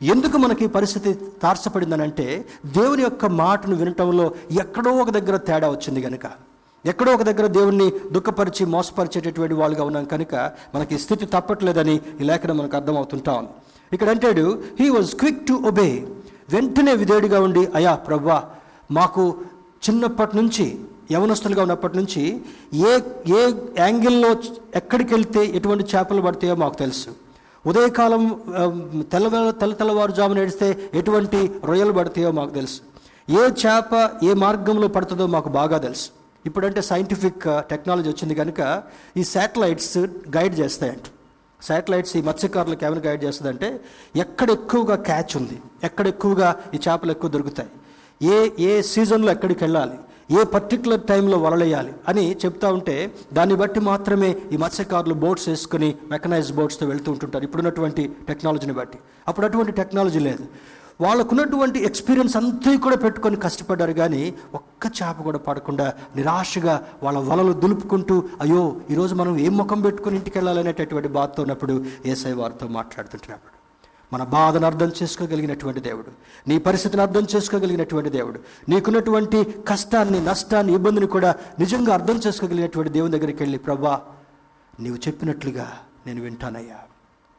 [SPEAKER 1] ఎందుకు మనకి పరిస్థితి తార్చపడిందనంటే దేవుని యొక్క మాటను వినటంలో ఎక్కడో ఒక దగ్గర తేడా వచ్చింది కనుక ఎక్కడో ఒక దగ్గర దేవుణ్ణి దుఃఖపరిచి మోసపరిచేటటువంటి వాళ్ళుగా ఉన్నాం కనుక మనకి స్థితి తప్పట్లేదని ఈ లేఖనం మనకు అర్థమవుతుంటా ఉంది. ఇక్కడ అంటాడు he was quick to obey వెంటనే విధేయుడిగా ఉండి అయా ప్రవ్వా మాకు చిన్నప్పటి నుంచి యవనస్తులుగా ఉన్నప్పటి నుంచి ఏ ఏ యాంగిల్లో ఎక్కడికి వెళ్తే ఎటువంటి చేపలు పడతాయో మాకు తెలుసు. ఉదయకాలం ఆ, తెల్ల తెల్ల తెల్లవారుజామున నడిస్తే ఎటువంటి రొయ్యలు పడతాయో మాకు తెలుసు. ఏ చేప ఏ మార్గంలో పడుతుందో మాకు బాగా తెలుసు. ఇప్పుడంటే సైంటిఫిక్ టెక్నాలజీ వచ్చింది కనుక ఈ శాటిలైట్స్ గైడ్ చేస్తాయంట. శాటిలైట్స్ ఈ మత్స్యకారులకు ఏమైనా గైడ్ చేస్తుందంటే ఎక్కడ ఎక్కువగా క్యాచ్ ఉంది ఎక్కడ ఎక్కువగా ఈ చేపలు ఎక్కువ దొరుకుతాయి ఏ ఏ సీజన్లో ఎక్కడికి వెళ్ళాలి ఏ పర్టికులర్ టైంలో వలలేయాలి అని చెప్తా ఉంటే దాన్ని బట్టి మాత్రమే ఈ మత్స్యకారులు బోట్స్ వేసుకుని మెకనైజ్డ్ బోట్స్తో వెళ్తూ ఉంటుంటారు. ఇప్పుడున్నటువంటి టెక్నాలజీని బట్టి. అప్పుడు అటువంటి టెక్నాలజీ లేదు. వాళ్ళకున్నటువంటి ఎక్స్పీరియన్స్ అంతా కూడా పెట్టుకొని కష్టపడ్డారు. కానీ ఒక్క చేప కూడా పడకుండా నిరాశగా వాళ్ళ వలలు దులుపుకుంటూ అయ్యో ఈరోజు మనం ఏం ముఖం పెట్టుకుని ఇంటికి వెళ్ళాలనేటటువంటి బాధతో ఉన్నప్పుడు ఏసై వారితో మాట్లాడుతుంటున్నప్పుడు మన బాధను అర్థం చేసుకోగలిగినటువంటి దేవుడు నీ పరిస్థితిని అర్థం చేసుకోగలిగినటువంటి దేవుడు నీకున్నటువంటి కష్టాన్ని నష్టాన్ని ఇబ్బందిని కూడా నిజంగా అర్థం చేసుకోగలిగినటువంటి దేవుని దగ్గరికి వెళ్ళి ప్రభా నీవు చెప్పినట్లుగా నేను వింటానయ్యా.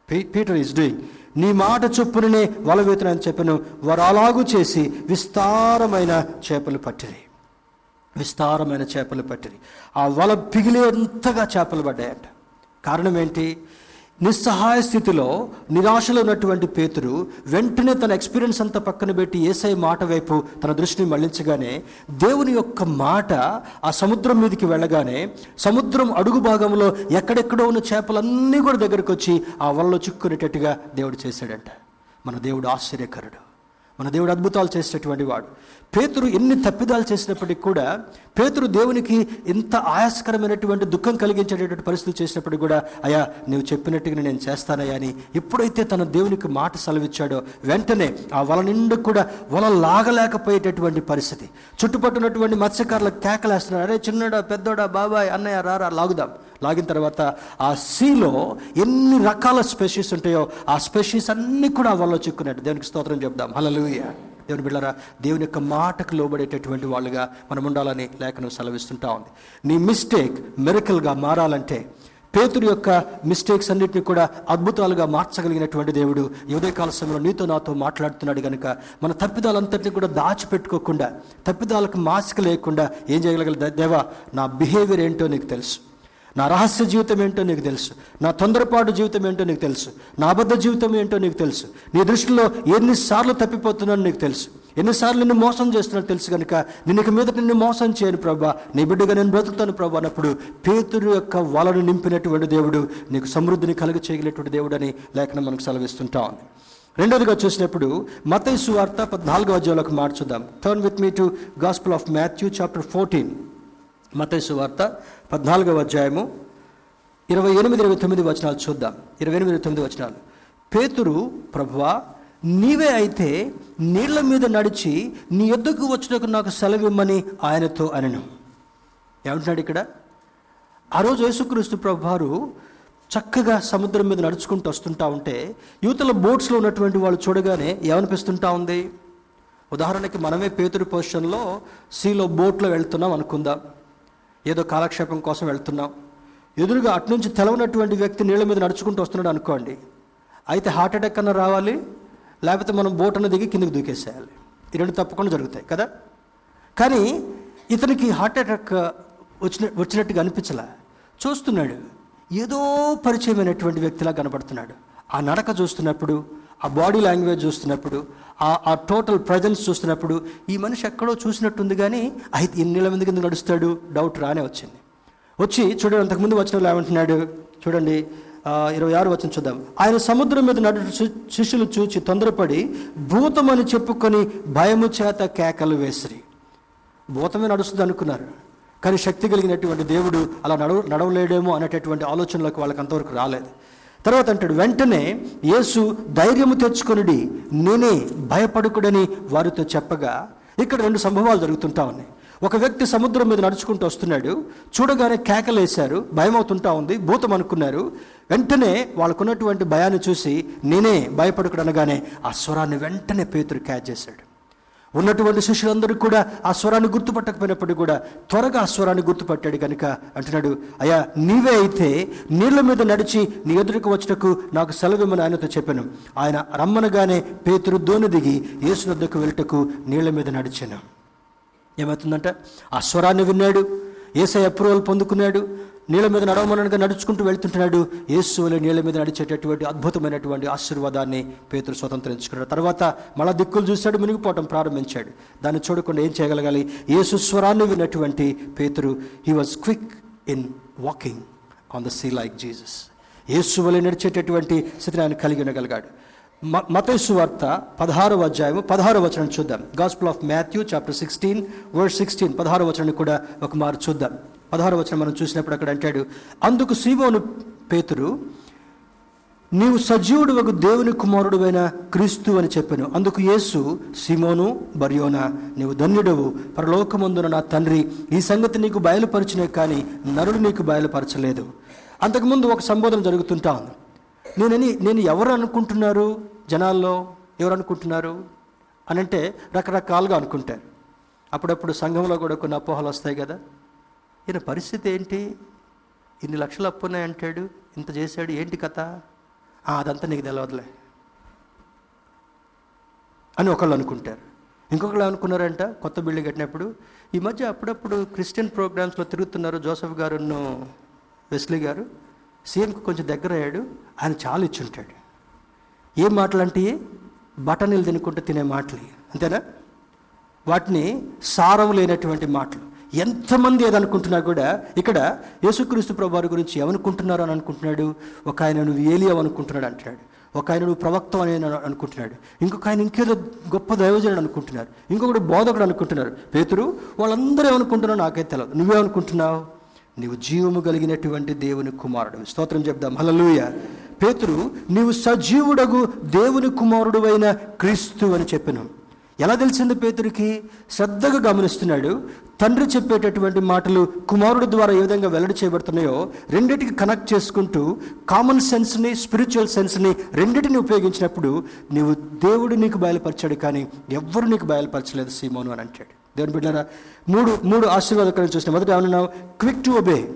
[SPEAKER 1] పీ- పీటర్ ఈస్ డూయింగ్ నీ మాట చొప్పుననే వల చెప్పను. వారు అలాగూ చేసి విస్తారమైన చేపలు పట్టిరి. విస్తారమైన చేపలు పట్టిరి. ఆ వల పిగిలేంతగా చేపలు పడ్డాయంట. కారణం ఏంటి? నిస్సహాయ స్థితిలో నిరాశలో ఉన్నటువంటి పేతురు వెంటనే తన ఎక్స్పీరియన్స్ అంతా పక్కన పెట్టి ఏసై మాట వైపు తన దృష్టిని మళ్ళించగానే దేవుని యొక్క మాట ఆ సముద్రం మీదకి వెళ్ళగానే సముద్రం అడుగు భాగంలో ఎక్కడెక్కడో ఉన్న చేపలన్నీ కూడా దగ్గరకు వచ్చి ఆ వలలో చిక్కునేటట్టుగా దేవుడు చేశాడంట. మన దేవుడు ఆశ్చర్యకరుడు. మన దేవుడు అద్భుతాలు చేసేటటువంటి వాడు. పేతురు ఎన్ని తప్పిదాలు చేసినప్పటికీ కూడా పేతురు దేవునికి ఎంత ఆయాసకరమైనటువంటి దుఃఖం కలిగించేటటువంటి పరిస్థితులు చేసినప్పటికీ కూడా అయ్యా నువ్వు చెప్పినట్టుగా నేను చేస్తానయ్యా అని ఎప్పుడైతే తన దేవునికి మాట సెలవిచ్చాడో వెంటనే ఆ వల నిండు కూడా వల లాగలేకపోయేటటువంటి పరిస్థితి. చుట్టుపట్టున్నటువంటి మత్స్యకారులకు కేకలేస్తున్నారు. అరే చిన్నడా పెద్దోడా బాబాయ్ అన్నయ్య రారా లాగుదాం. లాగిన తర్వాత ఆ సీలో ఎన్ని రకాల స్పెషీస్ ఉంటాయో ఆ స్పెషీస్ అన్నీ కూడా వాళ్ళు వల్ల చిక్కున్నట్టు దేవునికి స్తోత్రం చెప్దాం. హలలుయ దేవుని బిళ్ళరా దేవుని యొక్క మాటకు లోబడేటటువంటి వాళ్ళుగా మనం ఉండాలని లేఖనం సెలవిస్తుంటా ఉంది. నీ మిస్టేక్ మెరకల్గా మారాలంటే పేతురు యొక్క మిస్టేక్స్ అన్నిటిని కూడా అద్భుతాలుగా మార్చగలిగినటువంటి దేవుడు ఉదయకాల సమయంలో నీతో నాతో మాట్లాడుతున్నాడు కనుక మన తప్పిదాలంతటిని కూడా దాచిపెట్టుకోకుండా తప్పిదాలకు మాసిక లేకుండా ఏం చేయగలగల దేవా నా బిహేవియర్ ఏంటో నీకు తెలుసు. నా రహస్య జీవితం ఏంటో నీకు తెలుసు. నా తొందరపాటు జీవితం ఏంటో నీకు తెలుసు. నా అబద్ధ జీవితం ఏంటో నీకు తెలుసు. నీ దృష్టిలో ఎన్నిసార్లు తప్పిపోతున్నాను నీకు తెలుసు. ఎన్నిసార్లు నిన్ను మోసం చేస్తున్నాను తెలుసు కనుక నిన్ను మీద నిన్ను మోసం చేయను ప్రభా. నీ బిడ్డగా నేను బ్రతుకుతాను ప్రభా అన్నప్పుడు పేతురు యొక్క వలను నింపినటువంటి దేవుడు నీకు సమృద్ధిని కలుగ చేయగలిగినటువంటి దేవుడు అని లేఖనం మనకు సెలవిస్తుంటా ఉంది. రెండోదిగా చూసినప్పుడు మతైసు వార్త పద్నాలుగో అధ్యాయులకు మార్చుద్దాం turn with me to gospel of Matthew chapter fourteen Mathaisu వార్త పద్నాలుగవ అధ్యాయము ఇరవై ఎనిమిది ఇరవై తొమ్మిది వచనాలు చూద్దాం. ఇరవై ఎనిమిది ఇరవై తొమ్మిది వచనాలు. పేతురు ప్రభువా నీవే అయితే నీళ్ళ మీద నడిచి నీ యొద్దకు వచ్చినకు నాకు సెలవిమ్మని ఆయనతో అనను. ఏమంటున్నాడు ఇక్కడ? ఆ రోజు యేసుక్రీస్తు ప్రభువారు చక్కగా సముద్రం మీద నడుచుకుంటూ వస్తుంటా ఉంటే యువతల బోట్స్లో ఉన్నటువంటి వాళ్ళు చూడగానే ఏమనిపిస్తుంటా ఉంది? ఉదాహరణకి మనమే పేతురు పొజిషన్లో సీలో బోట్లో వెళ్తున్నాం అనుకుందాం. ఏదో కాలక్షేపం కోసం వెళ్తున్నాం. ఎదురుగా అట్నుంచి తెలవనటువంటి వ్యక్తి నీళ్ళ మీద నడుచుకుంటూ వస్తున్నాడు అనుకోండి. అయితే హార్ట్ అటాక్ అన్న రావాలి లేకపోతే మనం బోట్ అన్న దిగి కిందకి దూకేసేయాలి. ఈ రెండు తప్పకుండా జరుగుతాయి కదా? కానీ ఇతనికి హార్ట్ అటాక్ వచ్చిన వచ్చినట్టుగా అనిపించలే. చూస్తున్నాడు ఏదో పరిచయమైనటువంటి వ్యక్తిలా కనపడుతున్నాడు ఆ నడక చూస్తున్నప్పుడు ఆ బాడీ లాంగ్వేజ్ చూస్తున్నప్పుడు ఆ ఆ టోటల్ ప్రజెన్స్ చూస్తున్నప్పుడు ఈ మనిషి ఎక్కడో చూసినట్టుంది కానీ అయితే ఎన్ని నెలల మంది కింద నడుస్తాడు? డౌట్ రానే వచ్చింది. వచ్చి చూడండి అంతకుముందు వచ్చిన ఏమంటున్నాడు? చూడండి ఇరవై ఆరు వచ్చిన చూద్దాం. ఆయన సముద్రం మీద నడు శిష్యులు చూచి తొందరపడి భూతమని చెప్పుకొని భయము చేత కేకలు వేసిరి. భూతమే నడుస్తుంది అనుకున్నారు. కానీ శక్తి కలిగినటువంటి దేవుడు అలా నడవ నడవలేడేమో అనేటటువంటి ఆలోచనలకు వాళ్ళకి అంతవరకు రాలేదు. తర్వాత అంటాడు వెంటనే యేసు ధైర్యము తెచ్చుకొనుడి. నేనే భయపడుకుడని వారితో చెప్పగా ఇక్కడ రెండు సంభవాలు జరుగుతుంటా ఉన్నాయి. ఒక వ్యక్తి సముద్రం మీద నడుచుకుంటూ వస్తున్నాడు. చూడగానే కేకలేశారు భయం అవుతుంటా ఉంది భూతం అనుకున్నారు. వెంటనే వాళ్ళకున్నటువంటి భయాన్ని చూసి నేనే భయపడుకుడు అనగానే ఆ స్వరాన్ని వెంటనే పేతురు క్యాచ్ చేశాడు. ఉన్నటువంటి శిష్యులందరూ కూడా ఆ స్వరాన్ని గుర్తుపట్టకపోయినప్పటికీ కూడా త్వరగా ఆ స్వరాన్ని గుర్తుపట్టాడు కనుక అంటున్నాడు అయ్యా నీవే అయితే నీళ్ళ మీద నడిచి నీ ఎదురుకు వచ్చటకు నాకు సెలవిమ్మని ఆయనతో చెప్పాను. ఆయన రమ్మనగానే పేతురు దోని దిగి యేసు వద్దకు వెళ్ళటకు నీళ్ళ మీద నడిచాను. ఏమవుతుందంట? ఆ స్వరాన్ని విన్నాడు ఏసై అప్రూవల్ పొందుకున్నాడు నీళ్ళ మీద నడవమనగా నడుచుకుంటూ వెళ్తుంటున్నాడు. యేసువలే నీళ్ళ మీద నడిచేటటువంటి అద్భుతమైనటువంటి ఆశీర్వాదాన్ని పేతురు స్వతంత్రించుకున్నాడు. తర్వాత మళ్ళా దిక్కులు చూశాడు మునిగిపోవటం ప్రారంభించాడు. దాన్ని చూడకుండా ఏం చేయగలగాలి? యేసు స్వరాన్ని విన్నటువంటి Pethuru he was quick in walking on the sea like Jesus Yesu వలె నడిచేటటువంటి స్థితిని ఆయన కలిగి ఉండగలిగాడు. మ- మతేసు వార్త పదహారవ అధ్యాయము పదహారవ వచనం చూద్దాం. Gospel of Matthew chapter sixteen word sixteen పదహారవ వచనాన్ని కూడా ఒక మారు చూద్దాం. పదహారు వచ్చిన మనం చూసినప్పుడు అక్కడ అంటాడు అందుకు సీమోను పేతురు నీవు సజీవుడు ఒక దేవుని కుమారుడువైన క్రీస్తు అని చెప్పాను. అందుకు యేసు సిమోను బర్యోనా నీవు ధన్యుడవు. పరలోకమందున నా తండ్రి ఈ సంగతి నీకు బయలుపరిచినే కానీ నరుడు నీకు బయలుపరచలేదు. అంతకుముందు ఒక సంబోధన జరుగుతుంటా ఉంది. నేనని నేను ఎవరు అనుకుంటున్నారు జనాల్లో? ఎవరు అనుకుంటున్నారు? అని అంటే రకరకాలుగా అనుకుంటారు అప్పుడప్పుడు సంఘంలో కూడా కొన్ని అపోహలు వస్తాయి కదా. ఈయన పరిస్థితి ఏంటి? ఇన్ని లక్షలు అప్పున్నాయి అంటాడు ఇంత చేశాడు? ఏంటి కథ? అదంతా నీకు తెలవదులే. అని ఒకళ్ళు అనుకుంటారు. ఇంకొకళ్ళు అనుకున్నారంట కొత్త బిల్డింగ్ కట్టినప్పుడు ఈ మధ్య అప్పుడప్పుడు క్రిస్టియన్ ప్రోగ్రామ్స్లో తిరుగుతున్నారు జోసఫ్ గారును వెస్లీ గారు. సీఎంకి కొంచెం దగ్గర అయ్యాడు ఆయన చాలా ఇచ్చుంటాడు. ఏం మాటలు అంటే బఠనీలు తినుకుంటూ తినే మాటలు అంతేనా? వాటిని సారం లేనటువంటి మాటలు. ఎంతమంది ఏదనుకుంటున్నా కూడా ఇక్కడ యేసుక్రీస్తు ప్రభు వారి గురించి ఏమనుకుంటున్నారు అని అనుకుంటున్నాడు? ఒక ఆయన నువ్వు ఏలియావు అనుకుంటున్నాడు అంటున్నాడు. ఒక ఆయన నువ్వు ప్రవక్త అని అనుకుంటున్నాడు. ఇంకొక ఆయన ఇంకేదో గొప్ప దైవజనుడు అనుకుంటున్నారు. ఇంకొకటి బోధకుడు అనుకుంటున్నారు. పేతురు వాళ్ళందరూ ఏమనుకుంటున్నావు నాకైతే తెలియదు నువ్వేమనుకుంటున్నావు? నీవు జీవము కలిగినటువంటి దేవుని కుమారుడు. స్తోత్రం చెప్దాం. హలలుయ పేతురు నీవు సజీవుడగు దేవుని కుమారుడు అయిన క్రీస్తు అని చెప్పినాం. ఎలా తెలిసింది పేతురికి? శ్రద్ధగా గమనిస్తున్నాడు. తండ్రి చెప్పేటటువంటి మాటలు కుమారుడు ద్వారా ఏ విధంగా వెల్లడి చేయబడుతున్నాయో రెండింటికి కనెక్ట్ చేసుకుంటూ కామన్ సెన్స్ని స్పిరిచువల్ సెన్స్ని రెండింటిని ఉపయోగించినప్పుడు నీవు దేవుడు నీకు బయలుపరిచాడు కానీ ఎవ్వరు నీకు బయలుపరచలేదు సీమోను అని అంటాడు. దేవుని బిడ్డారా మూడు మూడు ఆశీర్వాదకరం చూసిన మొదట ఏమన్నావు? క్విక్ టు ఒబే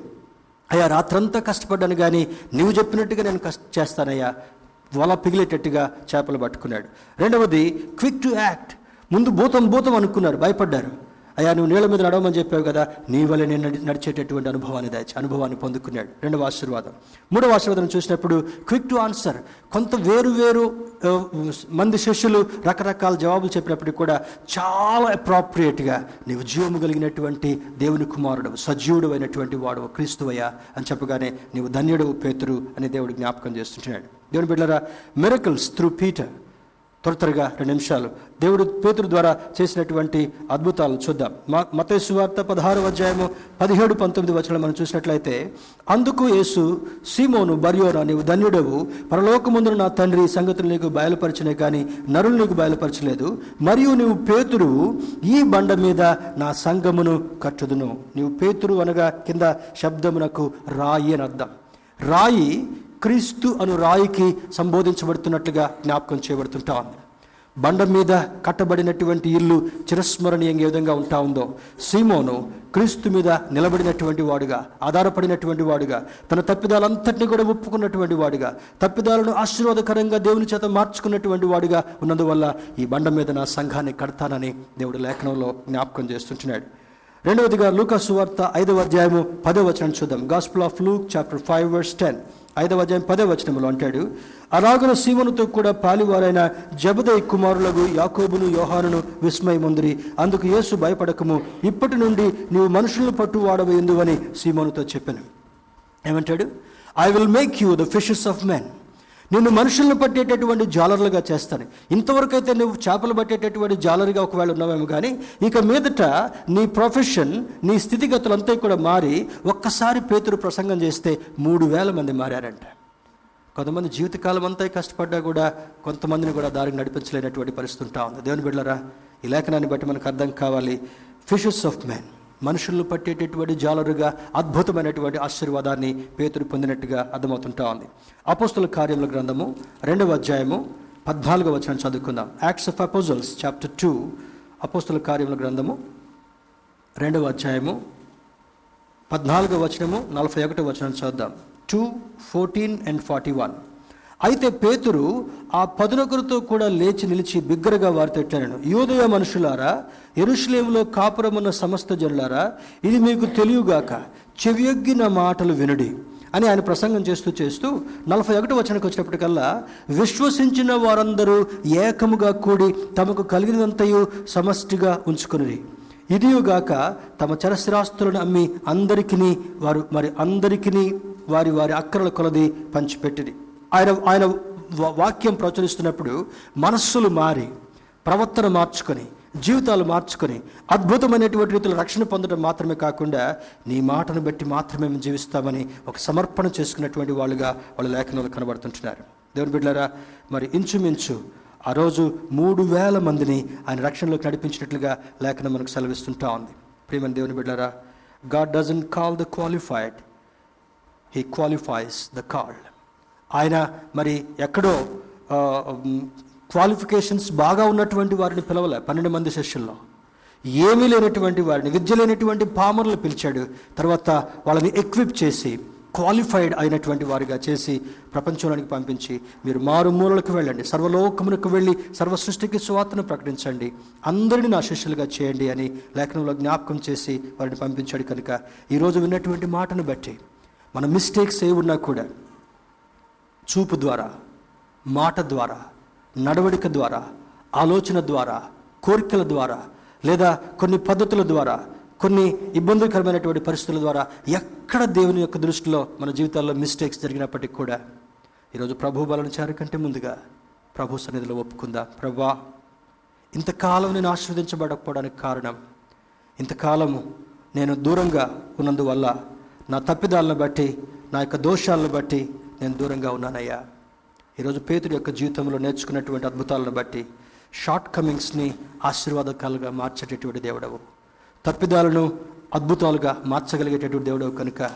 [SPEAKER 1] అయ్యా రాత్రంతా కష్టపడ్డాను కానీ నీవు చెప్పినట్టుగా నేను కష్ట చేస్తానయ్యా. వల పిగిలేటట్టుగా చేపలు పట్టుకున్నాడు. రెండవది క్విక్ టు యాక్ట్ ముందు భూతం భూతం అనుకున్నారు భయపడ్డారు. అయ్యా నువ్వు నీళ్ళ మీద నడవమని చెప్పావు కదా నీ వల్ల నేను నడి- నడిచేటటువంటి అనుభవాన్ని దాచి అనుభవాన్ని పొందుకున్నాడు. రెండవ ఆశీర్వాదం. మూడవ ఆశీర్వాదం చూసినప్పుడు క్విక్ టు ఆన్సర్. కొంత వేరు వేరు మంది శిష్యులు రకరకాల జవాబులు చెప్పినప్పటికీ కూడా చాలా అప్రాప్రియేట్గా నీవు జీవము కలిగినటువంటి దేవుని కుమారుడు సజీవుడు అయినటువంటి వాడు క్రీస్తువయ్యా అని చెప్పగానే నీవు ధన్యుడు పేతురు అని దేవుడు జ్ఞాపకం చేస్తుంటున్నాడు దేవుని బిడ్డరా మిరకల్స్ త్రూ పీటర్ త్వర త్వరగా రెండు నిమిషాలు. దేవుడు పేతురు ద్వారా చేసినటువంటి అద్భుతాలు చూద్దాం. మా మతేసు వార్త పదహారు అధ్యాయము పదిహేడు పంతొమ్మిది వచనం మనం చూసినట్లయితే అందుకు యేసు సీమోను బర్యోరా నీవు ధన్యుడవు. పరలోకముందున నా తండ్రి సంగతులు నీకు బయలుపరచనే కానీ నరులు నీకు బయలుపరచలేదు. మరియు నీవు పేతురువు ఈ బండ మీద నా సంగమును కట్టుదును. నీవు పేతురు అనగా కింద శబ్దమునకు రాయి అని అర్థం. రాయి క్రీస్తు అను రాయికి సంబోధించబడుతున్నట్లుగా జ్ఞాపకం చేయబడుతుంటా ఉంది. బండ మీద కట్టబడినటువంటి ఇల్లు చిరస్మరణీయంగా ఏ విధంగా ఉంటా ఉందో సీమోను క్రీస్తు మీద నిలబడినటువంటి వాడుగా ఆధారపడినటువంటి వాడుగా తన తప్పిదాలంతటినీ కూడా ఒప్పుకున్నటువంటి వాడుగా తప్పిదాలను ఆశీర్వాదకరంగా దేవుని చేత మార్చుకున్నటువంటి వాడుగా ఉన్నందువల్ల ఈ బండ మీద నా సంఘాన్ని కడతానని దేవుడు లేఖనంలో జ్ఞాపకం చేస్తుంటున్నాడు. రెండవదిగా లూకా సువార్త ఐదవ అధ్యాయము పదవ వచనం చూద్దాం. Gospel of Luke chapter five verse ten. ఐదవ అధ్యాయం పదే వచనంలో అంటాడు అలాగన సీమనుతో కూడా పాలివారైన జబదై కుమారులకు యాకోబును యోహానును విస్మయముందిరి. అందుకు యేసు భయపడకము. ఇప్పటి నుండి నీవు మనుషులను పట్టు వాడవేందు అని సీమోనుతో చెప్పాను. ఏమంటాడు? I will make you the fishes of men నిన్ను మనుషులను పట్టేటటువంటి జాలర్లుగా చేస్తాను. ఇంతవరకు అయితే నువ్వు చేపలు పట్టేటటువంటి జాలర్గా ఒకవేళ ఉన్నావేమో కానీ ఇక మీదట నీ ప్రొఫెషన్ నీ స్థితిగతులంతా కూడా మారి ఒక్కసారి పేతురు ప్రసంగం చేస్తే మూడు వేల మంది మారారంట. కొంతమంది జీవితకాలం అంతా కష్టపడ్డా కూడా కొంతమందిని కూడా దారికి నడిపించలేనటువంటి పరిస్థితి ఉంటా ఉంది. దేవుని బిడ్డలారా ఈ లేఖనాన్ని బట్టి మనకు అర్థం కావాలి. ఫిషెస్ ఆఫ్ మెన్ మనుషులను పట్టేటటువంటి జాలరుగా అద్భుతమైనటువంటి ఆశీర్వాదాన్ని పేతురు పొందినట్టుగా అర్థమవుతుంటా ఉంది. అపోస్తుల కార్యముల గ్రంథము రెండవ అధ్యాయము పద్నాలుగవ వచనం చదువుకుందాం. Acts of Apostles chapter two అపోస్తుల కార్యముల గ్రంథము రెండవ అధ్యాయము పద్నాలుగవ వచనము నలభై ఒకటో వచనం చదుద్దాం two fourteen and forty one అయితే పేతురు ఆ పదునకులతో కూడా లేచి నిలిచి బిగ్గరగా వారితో ఇట్టాను యోదయ మనుషులారా ఎరుషులేములో కాపురమున్న సమస్త జనులారా ఇది మీకు తెలియగాక చెవియొగ్గిన మాటలు వినుడి అని ఆయన ప్రసంగం చేస్తూ చేస్తూ నలభై ఒకటి వచనకు వచ్చినప్పటికల్లా విశ్వసించిన వారందరూ ఏకముగా కూడి తమకు కలిగినంతయు సమష్టిగా ఉంచుకుని ఇదియుగాక తమ చరస్రాస్తులను అమ్మి అందరికిని వారు మరి అందరికిని వారి వారి అక్కరల కొలది పంచిపెట్టిది ఆయన ఆయన వా- వాక్యం ప్రచురిస్తున్నప్పుడు మనస్సులు మారి ప్రవర్తన మార్చుకొని జీవితాలు మార్చుకొని అద్భుతమైనటువంటి రీతిలో రక్షణ పొందడం మాత్రమే కాకుండా నీ మాటను బట్టి మాత్రమే మేము జీవిస్తామని ఒక సమర్పణ చేసుకున్నటువంటి వాళ్ళుగా వాళ్ళ లేఖనంలో కనబడుతుంటున్నారు. దేవుని బిడ్డారా మరి ఇంచుమించు ఆ రోజు మూడు వేల మందిని ఆయన రక్షణలోకి నడిపించినట్లుగా లేఖనం మనకు సెలవిస్తుంటా ఉంది. ప్రియమైన దేవుని బిడ్డారా God doesn't call the qualified he qualifies the called. ఆయన మరి ఎక్కడో క్వాలిఫికేషన్స్ బాగా ఉన్నటువంటి వారిని పిలవలే పన్నెండు మంది శిష్యుల్లో. ఏమీ లేనటువంటి వారిని విద్య లేనటువంటి పామర్లు పిలిచాడు. తర్వాత వాళ్ళని ఎక్విప్ చేసి క్వాలిఫైడ్ అయినటువంటి వారిగా చేసి ప్రపంచంలోనికి పంపించి మీరు మారుమూలలకు వెళ్ళండి. సర్వలోకమునకు వెళ్ళి సర్వ సృష్టికి సువార్తను ప్రకటించండి. అందరినీ నా శిష్యులుగా చేయండి అని లేఖనంలో జ్ఞాపకం చేసి వారిని పంపించాడు కనుక ఈరోజు విన్నటువంటి మాటను బట్టి మన మిస్టేక్స్ ఏ ఉన్నా కూడా చూపు ద్వారా మాట ద్వారా నడవడిక ద్వారా ఆలోచన ద్వారా కోరికల ద్వారా లేదా కొన్ని పద్ధతుల ద్వారా కొన్ని ఇబ్బందికరమైనటువంటి పరిస్థితుల ద్వారా ఎక్కడ దేవుని యొక్క దృష్టిలో మన జీవితాల్లో మిస్టేక్స్ జరిగినప్పటికీ కూడా ఈరోజు ప్రభు బలం చేర కంటే ముందుగా ప్రభు సన్నిధిలో ఒప్పుకుందా. ప్రభా ఇంతకాలం నేను ఆశీర్వదించబడకపోవడానికి కారణం ఇంతకాలము నేను దూరంగా ఉన్నందువల్ల నా తప్పిదాలను బట్టి నా యొక్క దోషాలను బట్టి నేను దూరంగా ఉన్నానయ్యా. ఈరోజు పేతుడి యొక్క జీవితంలో నేర్చుకున్నటువంటి అద్భుతాలను బట్టి షార్ట్ కమింగ్స్ని ఆశీర్వాదకాలుగా మార్చేటటువంటి దేవుడవు. తప్పిదాలను అద్భుతాలుగా మార్చగలిగేటటువంటి దేవుడవు కనుక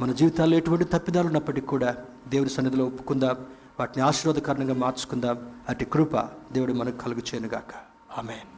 [SPEAKER 1] మన జీవితాల్లో ఎటువంటి తప్పిదాలు ఉన్నప్పటికీ కూడా దేవుడి సన్నిధిలో ఒప్పుకుందాం వాటిని ఆశీర్వాదకరంగా మార్చుకుందాం. అటు కృప దేవుడు మనకు కలుగు చేయనుగాక. ఆమెన్.